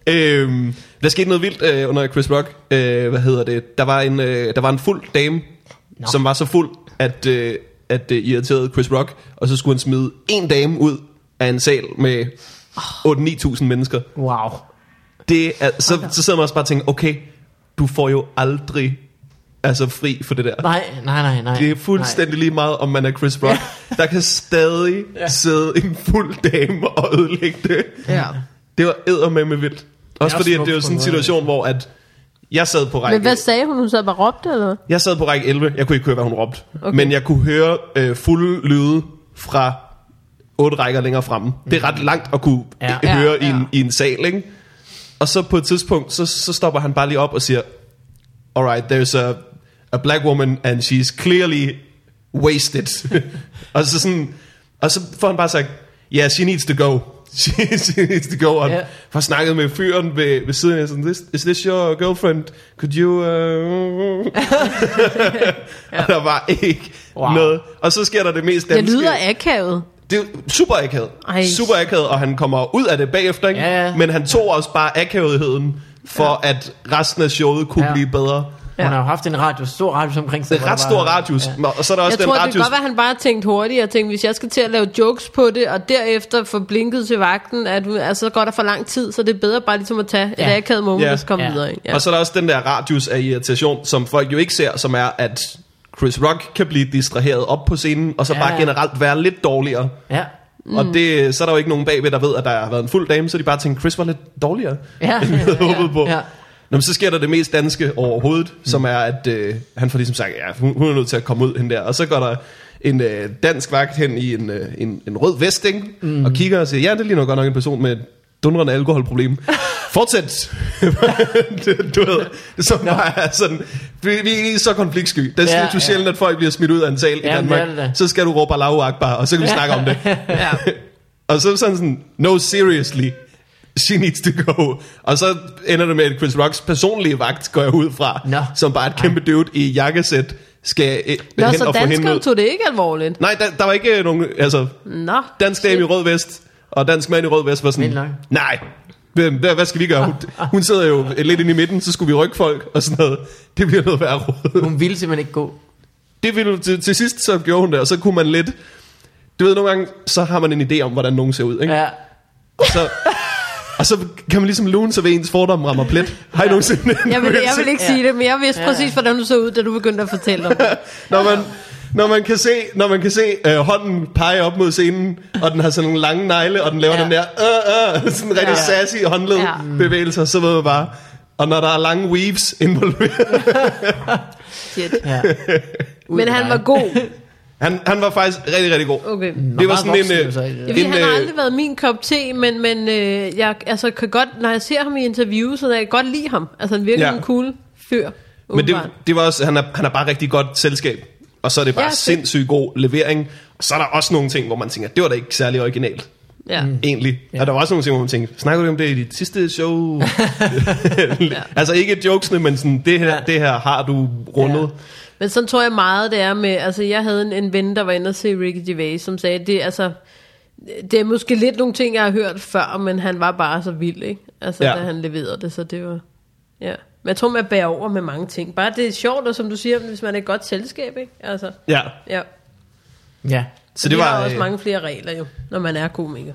øhm, der skete noget vildt øh, under Chris Rock. Øh, hvad hedder det? Der var en, øh, der var en fuld dame, Nå. som var så fuld, at, øh, at det irriterede Chris Rock. Og så skulle han smide en dame ud af en sal med 8-9.000 mennesker. Wow. Det er, så, så sidder man også bare og tænker, okay, du får jo aldrig altså fri for det der. Nej, nej, nej, nej. Det er fuldstændig lige meget, om man er Chris Rock. Der kan stadig Ja. sidde en fuld dame og ødelægge det. ja. Det var eddermame med vildt. Også også fordi, at det var på sådan en situation, hvor at jeg sad på række... Men hvad sagde hun? Hun sad bare råbte, eller? Jeg sad på række 11. Jeg kunne ikke høre, hvad hun råbte. Okay. Men jeg kunne høre øh, fulde lyde fra otte rækker længere fremme. Det er ret langt at kunne Ja. ja. høre Ja, i, en, ja. i en sal, ikke? Og så på et tidspunkt, så, så stopper han bare lige op og siger, Alright, there's a, a black woman, and she's clearly wasted. og, så sådan, og så får han bare sagt, yeah, she needs to go. She, she needs to go. Og yeah. får snakket med fyren ved, ved siden af, sådan, this, is this your girlfriend? Could you... Uh... og der var ikke Wow. noget. Og så sker der det mest danske. lyder akavet. Det er super akavet. Ej. Super akavet, og han kommer ud af det bagefter, ikke? Ja, ja. Men han tog også bare akavetheden, for ja. at resten af showet kunne Ja. ja. blive bedre. Hun har jo haft en radius, stor radius omkring sig. Det er ret stor var- radius. Ja. Ja. Og så er der også Jeg den tror, det radius... kan godt være, at han bare har tænkt hurtigt og tænkt, hvis jeg skal til at lave jokes på det, og derefter få blinket til vagten, at altså, så går der for lang tid, så det er bedre bare ligesom at tage Ja. et akavet moment Ja. og så komme Ja. videre. Ikke? Ja. Og så er der også den der radius af irritation, som folk jo ikke ser, som er, at Chris Rock kan blive distraheret op på scenen, og så Ja. ja. bare generelt være lidt dårligere. Ja. Mm. Og det, så er der jo ikke nogen bagved, der ved, at der har været en fuld dame, så de bare tænker, Chris var lidt dårligere, Ja. end vi havde håbet på. Ja. Nå, men så sker der det mest danske overhovedet, mm. som er, at øh, han får ligesom sagt, ja, hun, hun er nødt til at komme ud hen der. Og så går der en øh, dansk vagt hen i en, øh, en, en rød vest, ikke? Mm. og kigger og siger, ja, det ligner godt nok en person med et dundrende alkoholproblem. Fortsæt! du ved, som bare er sådan, vi, vi er så konfliktsky. Det er Ja, ja, ja. sjældent, at folk bliver smidt ud af en sal i Ja, Danmark. det det. Så skal du råbe Allahu Akbar, og så kan vi snakke om det. Ja. Og så sådan sådan, no seriously, she needs to go. Og så ender det med, at Chris Rocks personlige vagt går jeg ud fra, Nå. som bare et kæmpe dude i jakkesæt, skal øh, Nå, hen så og få hende ud. tog det ikke alvorligt. Nej, der, der var ikke nogen, altså, Nå. dansk dame i rød vest, og dansk mand i rød vest var sådan, nej, hvad, hvad hvad skal vi gøre? Hun, hun sidder jo lidt inde i midten, så skulle vi rykke folk og sådan noget. Det bliver noget værre råd. Hun ville simpelthen ikke gå. Det ville, til, til sidst så gjorde hun det, og så kunne man lidt, du ved nogle gange, så har man en idé om, hvordan nogen ser ud, ikke? Ja. Og så, og så kan man ligesom lune sig ved ens fordomme rammer plet. Har I nogensinde Jeg vil, jeg vil ikke Ja. sige det, men jeg vidste Ja. præcis, hvordan du så ud, da du begyndte at fortælle om det. når man, når man kan se, når man kan se øh, hånden pege op mod scenen, og den har sådan nogle lange negle, og den laver Ja. den der, øh, øh, sådan rigtig Ja. sassy håndled Ja. bevægelser, så ved man bare, og når der er lange weaves involveret. Shit. ja. Men han var god. Han, han var faktisk rigtig, rigtig god. Okay. Det var sådan en... Voksen, Øh, jo så, ja. Jeg ved, En, han har øh, aldrig været min kop te, men, men øh, jeg altså, kan godt, når jeg ser ham i interviews, så jeg kan godt lide ham. Altså, han virker Ja. en cool fyr. men det, det var også, han er, han er bare rigtig godt selskab. Og så er det bare Ja, sindssygt god levering. Og så er der også nogle ting, hvor man tænker, det var da ikke særlig originalt. Ja. Mm. Egentlig. Ja. Og der var også nogle ting, hvor man tænkte, snakker du om det i dit sidste show? altså ikke jokesene, men sådan, det her, Ja. det her har du rundet. Ja. Men sådan tror jeg meget, det er med, altså jeg havde en, en ven, der var inde og se Ricky Gervais, som sagde, det er altså, det er måske lidt nogle ting, jeg har hørt før, men han var bare så vild, ikke? Altså, Ja. ja. da han leverede det, så det var, ja. Men jeg tror, man bærer over med mange ting. Bare det er sjovt, og som du siger, hvis man er et godt selskab, ikke? Altså, Ja. ja. Ja. Så det var... har også øh, mange flere regler jo, når man er komiker.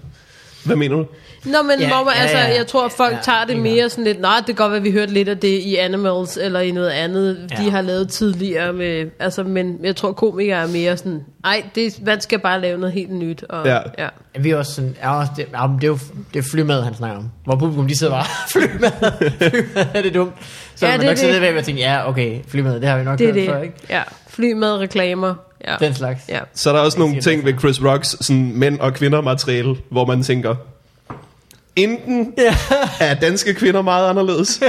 Hvad mener du? Nå, men Ja, hvor man, ja, altså, ja. jeg tror, at folk Ja, tager det mere sådan lidt, nej, det kan godt være, at vi hørte lidt af det i Animals, eller i noget andet, ja. De har lavet tidligere, med, altså, men jeg tror, komikere er mere sådan, ej, det, man skal bare lave noget helt nyt. Og, Ja. ja. Vi er også sådan, er også, det, ja, men det er jo det er flymad, han snakker om. Hvor publikum, de sidder bare, flymad, flymad, er det dumt? Så Ja, man det er nok sidde det. bag og tænke, ja, okay, flymad, det har vi nok Det er hørt før, det. ikke? Ja. Fly med reklamer. Ja. Den slags. ja. Så er der også nogle ting ved Chris Rocks sådan mænd og kvinder materiale, hvor man tænker, enten Ja. er danske kvinder meget anderledes,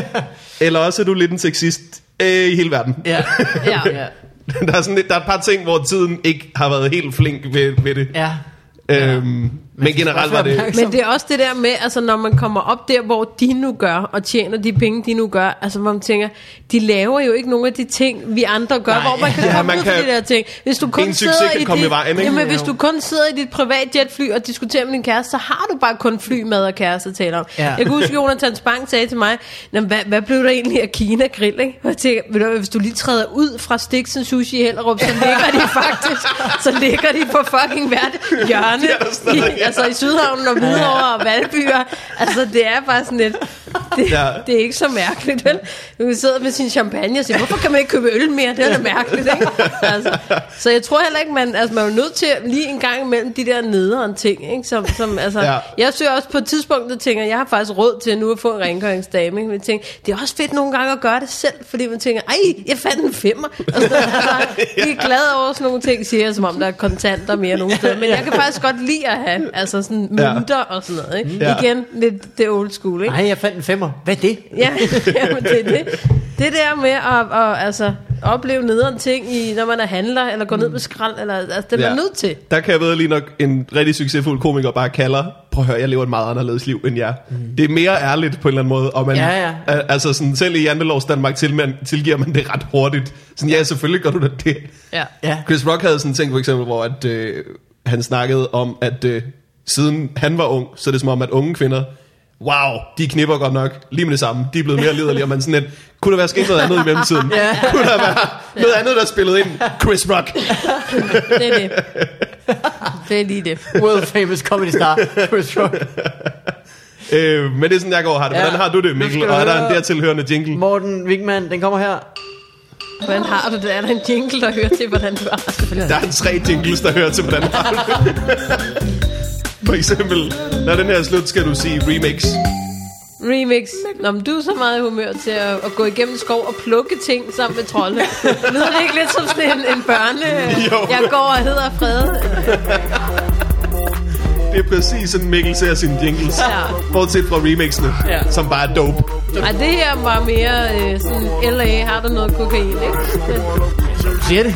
eller også er du lidt en sexist øh, i hele verden. Ja. Ja. ja. Der er, sådan lidt, der er et par ting, hvor tiden ikke har været helt flink ved, ved det. ja. Øhm, men generelt var det... Men det er også det der med, altså når man kommer op der, hvor de nu gør, og tjener de penge, de nu gør, altså hvor man tænker, de laver jo ikke nogen af de ting, vi andre gør, Nej. hvor man kan Ja, komme man ud kan- de der ting. Hvis du kun sidder i dit, i vejen, ikke? Jamen, hvis du kun sidder i dit privatjetfly og diskuterer med din kæreste, så har du bare kun flymad og kæreste at tale om. Ja. Jeg kan huske, Jonathan Spang sagde til mig, "Nå, hvad, hvad blev der egentlig af Kina Grill, ikke? Og jeg tænker, ved du, hvad, hvis du lige træder ud fra Stiksen Sushi i Hellerup, så ligger de faktisk, så ligger de på fucking hvert hjørne, Det altså i Sydhavnen og Hvidovre og Valbyer. Altså, det er bare sådan lidt... Det, Ja. det er ikke så mærkeligt, vel? Du kan sidde med sin champagne og sige, hvorfor kan man ikke købe øl mere? Det er da mærkeligt, ikke? Altså, så jeg tror heller ikke, man, altså, man er nødt til lige en gang imellem de der nederen ting, ikke? Som, som, altså, Ja. Jeg søger også på et tidspunkt, der tænker, jeg har faktisk råd til nu at få en rengøringsdame. Ikke? Men jeg tænker, det er også fedt nogle gange at gøre det selv, fordi man tænker, ej, jeg fandt en femmer. Og noget. altså, vi er glade over sådan nogle ting, siger jeg, som om der er kontanter mere nogle steder. Men jeg kan faktisk godt lide at have altså sådan Ja. mønter og sådan noget. Ikke? Ja. Igen, lidt det old school, ikke? Nej, jeg fandt en femmer. Hvad er det? Ja, jamen, det er det. Det der med at, at altså, opleve nederen ting, i, når man er handler, eller går ned med skrald, eller, altså, det er man Ja. nødt til. Der kan jeg ved lige nok en rigtig succesfuld komiker bare kalder, prøv at høre, jeg lever et meget anderledes liv end jer. Mm. Det er mere ærligt på en eller anden måde, og man, Ja, ja. al- altså sådan, selv i Jantelovs Danmark til, man, tilgiver man det ret hurtigt. Sådan, ja, selvfølgelig gør du da det. Ja. Ja. Chris Rock havde sådan en ting for eksempel, hvor at, øh, han snakkede om, at øh, siden han var ung, så er det som om, at unge kvinder, wow, de knipper godt nok lige med det samme. De er blevet mere liderlige, og man sådan lidt, kunne der være sket noget andet i mellemtiden? Ja. Kunne der være noget andet, der spillede ind? Chris Rock. Det er det. Det er lige det. World famous comedy star, Chris Rock. Øh, men det er sådan, jeg går har det. Ja. Hvordan har du det, Mikkel? du Og er der en dertilhørende jingle? Morten Wigman, den kommer her. Hvordan har du det? Er der en jingle, der hører til, hvordan du har det? Der er tre jingles, der hører til, hvordan har du det. For eksempel, når den her er slut, skal du sige remix. Remix. Nå, men du er så meget i humør til at, at gå igennem skov og plukke ting sammen med trolde. Lyder det ikke lidt som sådan en, en børne... Jo. Jeg går og hedder Frede. Det er præcis sådan, Mikkel ser sine jingles. Ja. Bortset fra remixene, Ja. som bare er dope. Ej, det her var mere øh, sådan, LA, har du noget kokain, ikke? Det, siger det.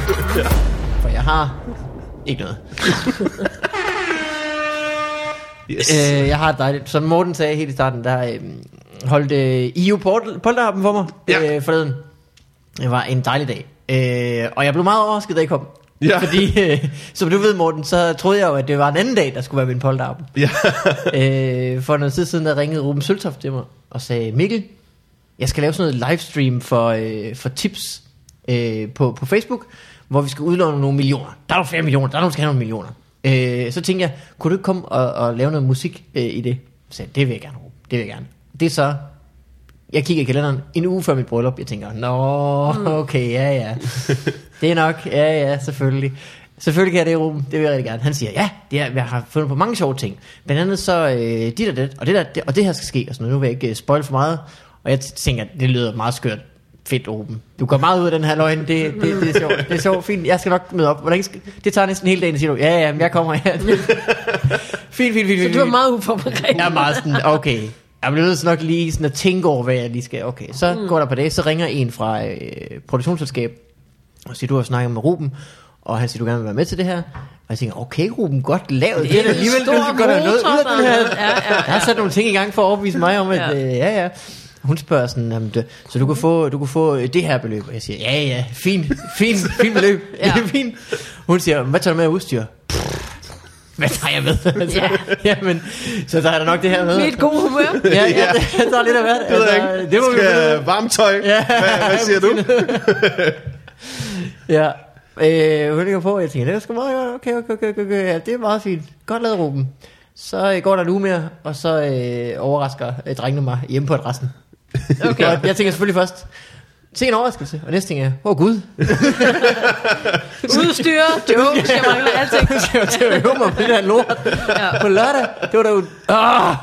For jeg har ikke noget. Yes. Øh, jeg har et dejligt, som Morten sagde helt i starten, der øh, holdt øh, EU Pol- polterappen for mig Ja. øh, forleden. Det var en dejlig dag. Øh, og jeg blev meget overrasket, da jeg kom. Ja. Fordi, øh, som du ved Morten, så troede jeg jo, at det var en anden dag, der skulle være min polterappen. Ja. øh, for noget tid siden, der ringede Ruben Søltoft til mig og sagde, Mikkel, jeg skal lave sådan noget livestream for, øh, for tips øh, på, på Facebook, hvor vi skal udlåne nogle millioner. Der er jo flere millioner, der er nogen, der skal have nogle millioner. Øh, så tænkte jeg, kunne du ikke komme og, og lave noget musik øh, i det? Så sagde det vil jeg gerne, Ruben, det vil jeg gerne. Det er så, jeg kigger i kalenderen en uge før mit bryllup, jeg tænker, nå, okay, ja, ja. Det er nok, ja, ja, selvfølgelig. Selvfølgelig kan jeg det, Ruben. Det vil jeg rigtig gerne. Han siger, ja, det er, jeg har fundet på mange sjove ting. Blandt andet så, øh, dit og det, og det, der, det, og det her skal ske. Og sådan, noget. nu vil jeg ikke øh, spoil for meget. Og jeg tænker, det lyder meget skørt. Fedt, Ruben. Du går meget ud af den her løgn. Det, det, det er sjovt. Det er sjovt. Fint. Jeg skal nok møde op. Hvordan skal, det tager næsten hele dagen, siger du. Ja, ja, men jeg kommer her. fint, fint, fint, fint. så du fint. meget uforberedt. Jeg er meget sådan, okay. Jeg bliver nødt til nok lige sådan at tænke over, hvad jeg lige skal. Okay, så mm. går der på det, så ringer en fra øh, produktionsselskab, og siger, du har snakket med Ruben, Og han siger, du gerne vil være med til det her. Og jeg tænker, okay Ruben, godt lavet. Det, Det er er da en alligevel, du der noget ud af den her. der- ja, ja, Jeg har sat nogle ting i gang for at overbevise mig om, at Ja. ja, ja. ja. Hun spørger sådan, jamen, det, så du kan, få, du kan få det her beløb. Og jeg siger, ja, ja, fint, fint, fint beløb. Ja. Det er fint. Hun siger, hvad tager du med af udstyr? Hvad tager jeg med? Altså, Ja. Jamen, så der er der nok det her med. Mit gode humør. Ja, ja, det, der er lidt af hvert. Det jeg ikke. det må vi Skal finde ud af. jeg varmt tøj? Ja. Hvad, hvad siger du? Ja. Øh, hun ligger på, og jeg tænker, det er sgu meget godt. Okay, okay, okay, okay, okay. Ja, det er meget fint. Godt lavet, Ruben. Så øh, går der en uge mere, og så øh, overrasker øh, drengene mig hjemme på adressen. Okay. Jeg tænker selvfølgelig først, se en overraskelse. Og næste ting er, åh oh, gud, Udstyr, jokes, jeg mangler alting. skal jeg til at øve mig på det der lort Ja. på lørdag. Det var da jo... Ah!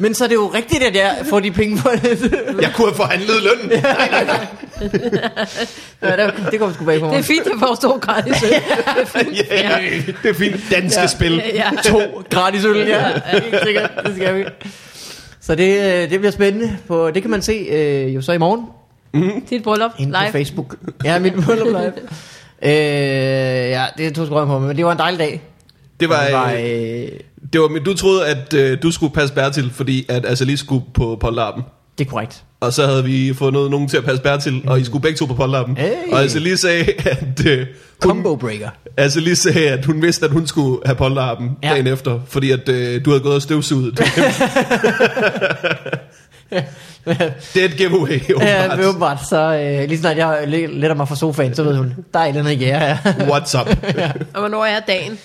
Men så er det jo rigtigt, at jeg får de penge for det. Jeg kunne have forhandlet lønnen. ja, det, det kommer sgu bag på mig. Det er fint, jeg får stor gratis øl. Det er fint. Ja, det er fint. Danske Ja. spil. Ja. to gratis øl. Ja, ja, helt sikkert. Det skal vi. Så det, øh, det bliver spændende. På, det kan man se øh, jo så i morgen Dit bryllup inde på live. Facebook. Ja, mit bryllup live. øh, ja, det tog sgu på, men det var en dejlig dag. Det var, det var øh, øh, det var, men du troede, at øh, du skulle passe Bertil, fordi at Azali skulle på polterappen. det er korrekt. Og så havde vi fundet nogen til at passe Bertil, og I skulle begge to på polterappen. Hey. Og Azali sagde, at øh, hun, Combo breaker. Azali sagde, at hun vidste, at hun skulle have polterappen Ja. ja. dagen efter, fordi at øh, du havde gået og støvsuget. det er et giveaway, Ja, åbenbart. men åbenbart. Så øh, lige snart jeg le- letter mig fra sofaen, så ved hun, der er et eller andet gære her. What's up? Og hvornår er dagen?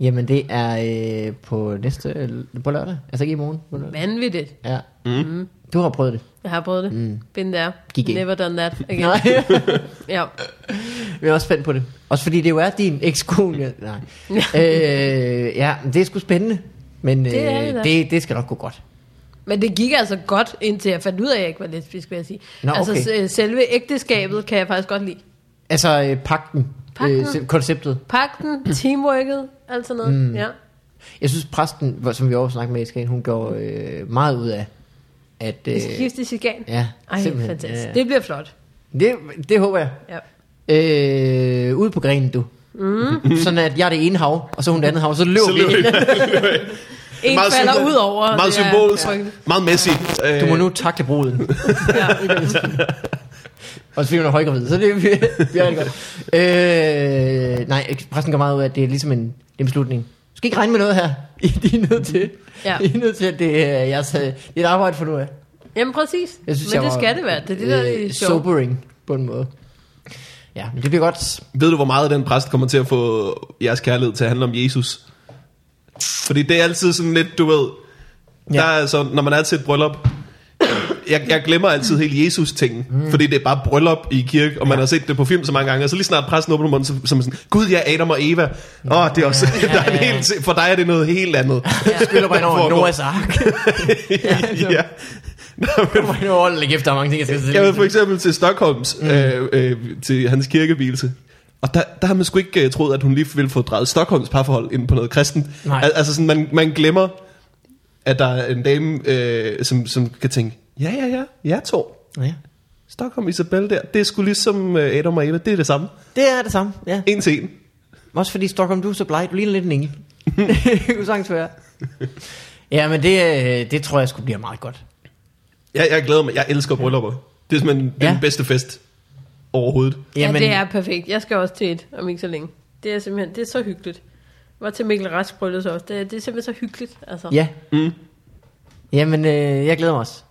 Jamen det er øh, på næste, øh, på lørdag. Altså ikke i morgen. På lørdag. Vanvittigt. Ja. Mm. Du har prøvet det. Jeg har prøvet det. Mm. Been there. Gik. Never done that again. Nej. Ja. Vi er også spændt på det. Også fordi det jo er din ekskone. Nej. øh, ja, det er sgu spændende. Men Det det øh, det, det skal nok gå godt. Men det gik altså godt, indtil jeg fandt ud af, at jeg ikke var lesbisk, vil jeg sige. Nå, Altså okay. s- selve ægteskabet kan jeg faktisk godt lide. Altså øh, pakten. Øh, se- konceptet. Pakten, teamworket, alt sådan noget. Mm. Ja. Jeg synes præsten, som vi også snakkede med i Skagen, hun gjorde øh, meget ud af, at... Øh, Det skal giftes i Skagen. ja, Ej, simpelthen. fantastisk. Ja, ja. Det bliver flot. Det, det håber jeg. Ja. Øh, ude på grenen, du. Mm. Sådan at jeg er det ene hav, og så hun det andet hav, så løber Så vi. løber En Meget falder symbol- ud over. Meget symbolsk, frygteligt. meget Messi. Øh, Du må nu takle bruden. Ja. Og så fordi hun er højgravid, så det er virkelig rigtig godt. Øh, nej, præsten går meget ud af, at det er ligesom en, en beslutning. Du skal ikke regne med noget her. I er nødt til, Ja. I er nødt til at det er, jeres, øh, det er et arbejde for nu af. Jamen præcis. Jeg synes, men jeg det var, skal det være. Det er det, der er øh, sjovt. Sobering på en måde. Ja, men det bliver godt. Ved du, hvor meget den præst kommer til at få jeres kærlighed til at handle om Jesus? Fordi det er altid sådan lidt, du ved, ja. der er så, når man er til et bryllup, jeg, jeg glemmer altid hele Jesus-tingen, mm. fordi det er bare bryllup i kirke, og man Ja. har set det på film så mange gange, og så lige snart præsten åbner munden, så, så er man sådan, gud ja, Adam og Eva, åh, oh, det er også, Ja, der er en ja, ja. helt, for dig er det noget helt andet. Ja. Skylder mig over. Noahs ark. ja. Nå, men, over, læg efter, hvor mange ting, jeg skal Jeg ved for eksempel til Stockholms, mm. øh, øh, til hans kirkevielse. Og der, der har man sgu ikke uh, troet, at hun lige ville få drejet Stockholms parforhold ind på noget kristent. Nej. Al- altså sådan, man, man glemmer, at der er en dame, øh, som, som kan tænke, ja, ja, ja, jeg to. Ja. Stockholm Isabel der, det er sgu ligesom øh, Adam og Eva, det er det samme. Det er det samme, ja. En til en. Også fordi Stockholm, du er så bleg, du ligner lidt en engel. det kunne sagtens være. Ja, men det, øh, det tror jeg skulle blive meget godt. Jeg, jeg glæder mig, jeg elsker bryllupper. Det er simpelthen Ja. ja. den bedste fest overhovedet. Ja, det er perfekt. Jeg skal også til et om ikke så længe. Det er simpelthen, det er så hyggeligt. Jeg var til Mikkel Rask bryllup også. Det, det er simpelthen så hyggeligt. Altså. Ja. Mm. Jamen, øh, jeg glæder mig også.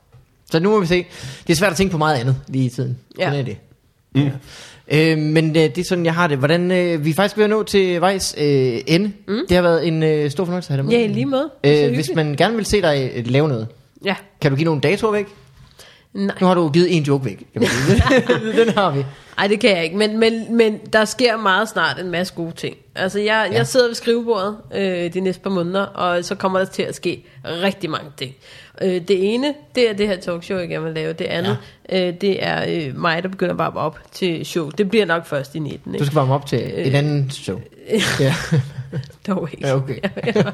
Så nu må vi se. Det er svært at tænke på meget andet lige i tiden. Ja. Sådan er det. Mm. Ja. Øh, men øh, det er sådan, jeg har det. Hvordan, øh, vi er faktisk ved at nå til vejs øh, ende. Mm. Det har været en øh, stor fornøjelse at have dig med. Ja, lige så Øh, hvis man gerne vil se dig øh, lave noget, Ja. kan du give nogle datoer væk? Nej. Nu har du givet en joke væk. Kan man sige. Den har vi. Ej, det kan jeg ikke, men, men, men der sker meget snart en masse gode ting. Altså, jeg, ja. Jeg sidder ved skrivebordet øh, de næste par måneder, og så kommer der til at ske rigtig mange ting. Øh, det ene, det er det her talkshow, jeg gerne vil lave. Det andet, ja. øh, det er øh, mig, der begynder at varme op til show. Det bliver nok først i 19, Du ikke? skal varme op til et andet show. Ja. Dog ikke. Ja, okay.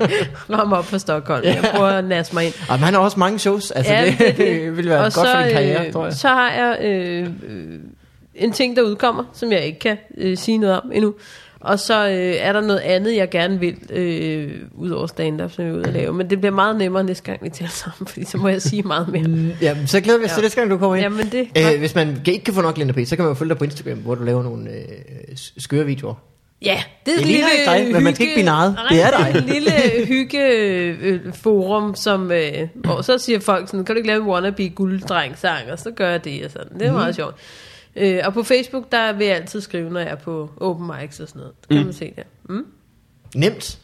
varme op for Stockholm. Jeg prøver at nasse mig ind. Og han har også mange shows. Altså, Ja, det, det er det vil være og godt så, for din karriere, øh, tror jeg. Så har jeg øh, øh, en ting, der udkommer, som jeg ikke kan øh, sige noget om endnu. Og så øh, er der noget andet, jeg gerne vil, øh, ud over stand-up, som jeg er ude at lave. Men det bliver meget nemmere næste gang, vi taler sammen, fordi så må jeg sige meget mere. Ja, så glæder vi os Ja. til næste gang, du kommer ind. Jamen det... Øh, hvis man ikke kan få nok Linda P, så kan man jo følge dig på Instagram, hvor du laver nogle øh, skøre videoer. Ja, det er et lille ikke dig, men man skal ikke blive narret. Det er dig. et lille hygge øh, forum, som, øh, hvor så siger folk sådan, kan du ikke lave en wannabe gulddreng sang, og så gør jeg det og sådan. Det er Mhm. meget sjovt. Øh, og på Facebook, der vil jeg altid skrive, når jeg er på open mics og sådan noget. Det kan Mhm. man se der. Mm. Nemt.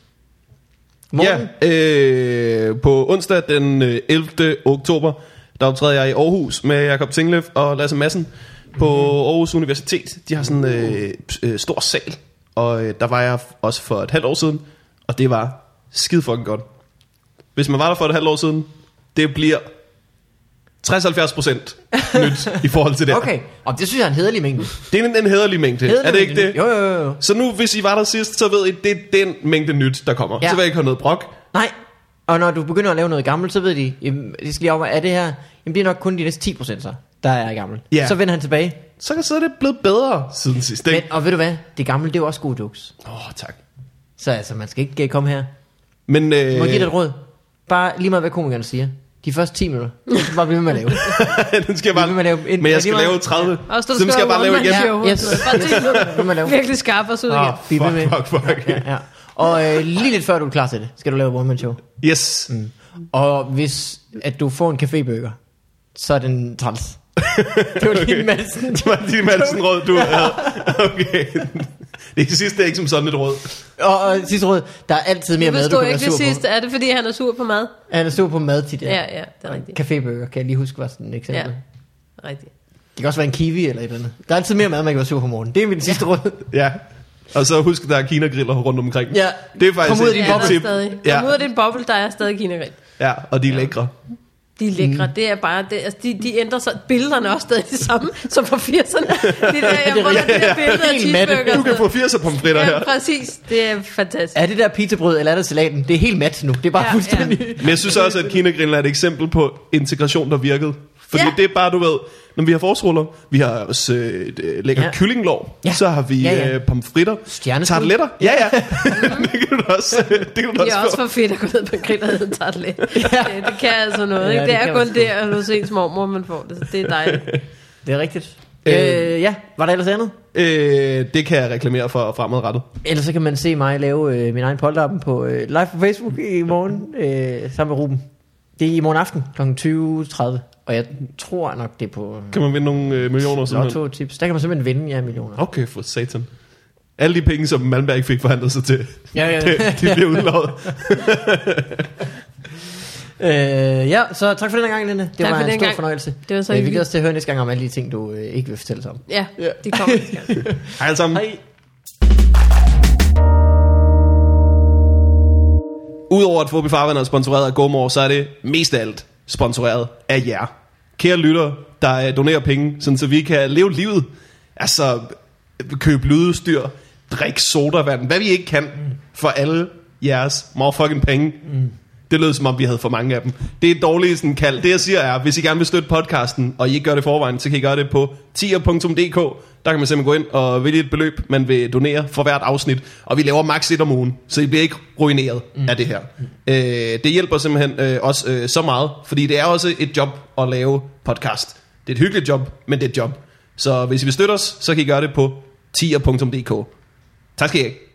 Morten? Ja, øh, på onsdag den øh, 11. oktober, der optræder jeg i Aarhus med Jakob Tinglev og Lasse Madsen på Aarhus Universitet. De har sådan en øh, øh, stor sal, og øh, der var jeg også for et halvt år siden, og det var skide fucking godt. Hvis man var der for et halvt år siden, det bliver 60-70% nyt i forhold til det. Okay, og det synes jeg er en hederlig mængde. Det er en, en hederlig mængde, Hederlig er det ikke mængde. det? Jo, jo, jo, jo. Så nu, hvis I var der sidst, så ved I, det er den mængde nyt, der kommer. Ja. Så vil jeg ikke have noget brok. Nej, og når du begynder at lave noget gammelt, så ved de, jamen, de skal lige over, er det her, jamen det er nok kun de næste 10% så, der er gammelt. Ja. Så vender han tilbage. Så, kan- så er det blevet bedre siden sidst. Men, og ved du hvad, det gamle, det er jo også gode jokes. Åh, oh, tak. Så altså, man skal ikke øh, komme her. Men, øh, Må jeg give dig et råd? Bare lige meget, hvad komikerne siger. De første 10 minutter, så skal bare blive ved med at lave. den skal jeg bare, vil man lave en- men jeg skal det lave meget- 30. Og så skal jeg bare lave igen. Ja, yes. Bare 10 minutter. Virkelig skarpe os ud igen. Bliv ved med. fuck, fuck, fuck. Ja, ja. Og øh, lige lidt før du er klar til det, skal du lave one man show. Yes. Mm. Og hvis at du får en cafébøger, så er den træls. det var lige Madsen. Det var de Madsen råd, du havde. Okay. Det er sidste er ikke som sådan et råd. Og, og sidste råd, der er altid mere Jeg mad, du kan være ikke det sidste. på. Er det, fordi han er sur på mad? Han er sur på mad tit, Ja, ja, det er rigtigt. Cafébøger, kan jeg lige huske, var sådan et eksempel. Ja. Rigtigt. Det kan også være en kiwi eller et eller andet. Der er altid mere mad, man kan være sur på morgen. Det er mit sidste råd. Ja. Og så husk, der er kinagriller rundt omkring. Ja. Det er faktisk Kom ud af et din stadig. Ja. Kom ud af din boble, der er stadig kinagrill. ja, og de er lækre. De er lækre. Mm. Det er bare, det, altså, de, de ændrer sig. Billederne er også stadig de samme som fra 80'erne. De der, jeg ruller de der billeder af cheeseburger. Du kan få 80 pomfritter Ja, her. præcis. Det er fantastisk. Er det der pizzabrød, eller er det salaten? Det er helt mat nu. Det er bare Ja, fuldstændig... Men jeg synes også, at kinagrillen er et eksempel på integration, der virkede. Fordi Ja. det er bare, du ved, når vi har forårsruller, vi har også øh, et øh, lækker Ja. ja. kyllinglår, Ja. ja. så har vi Ja, ja, ja. ja. Øh, pomfritter, Stjerneskud. tarteletter. Ja, ja. det kan du også, det kan du Det også er få. også for fedt at gå ned på en grill og hedde tartelet. Ja. Det, det kan altså noget. Ja, Ikke? det Det er kun der hos ens mormor, man får det. Så det er dejligt. Det er rigtigt. Øh. Øh, ja, var der ellers andet? Øh, det kan jeg reklamere for fremadrettet. Ellers så kan man se mig lave øh, min egen polterappen på øh, live på Facebook i morgen, øh, sammen med Ruben. Det er i morgen aften kl. 20.30, og jeg tror nok, det er på Kan man vinde nogle øh, millioner? Lotto Tips. Der kan man simpelthen vinde ja, millioner. Okay, for satan. Alle de penge, som Malmberg fik forhandlet sig til, Ja, ja. det, de bliver udlovet. Øh, ja, så tak for den gang, Linde. Det Tak var for en stor gang. fornøjelse. Det var så øh, vi glæder os til at høre næste gang om alle de ting, du øh, ikke vil fortælle om. Ja, de kommer næste gang. Hej alle sammen. Hej. Udover at Fobi Farvand er sponsoreret af GoMore, så er det mest af alt sponsoreret af jer. Kære lytter, der øh, donerer penge, sådan så vi kan leve livet. Altså, købe lydudstyr, drikke sodavand, hvad vi ikke kan for alle jeres motherfucking penge. Mm. Det lød som om, vi havde for mange af dem. Det er et dårligt sådan kald. Det jeg siger er, hvis I gerne vil støtte podcasten, og I ikke gør det forvejen, så kan I gøre det på tier.dk. Der kan man simpelthen gå ind og vælge et beløb, man vil donere for hvert afsnit. Og vi laver maks et om ugen, så I bliver ikke ruineret mm. af det her. Øh, det hjælper simpelthen øh, også øh, så meget, fordi det er også et job at lave podcast. Det er et hyggeligt job, men det er et job. Så hvis I vil støtte os, så kan I gøre det på tier.dk. Tak skal I have.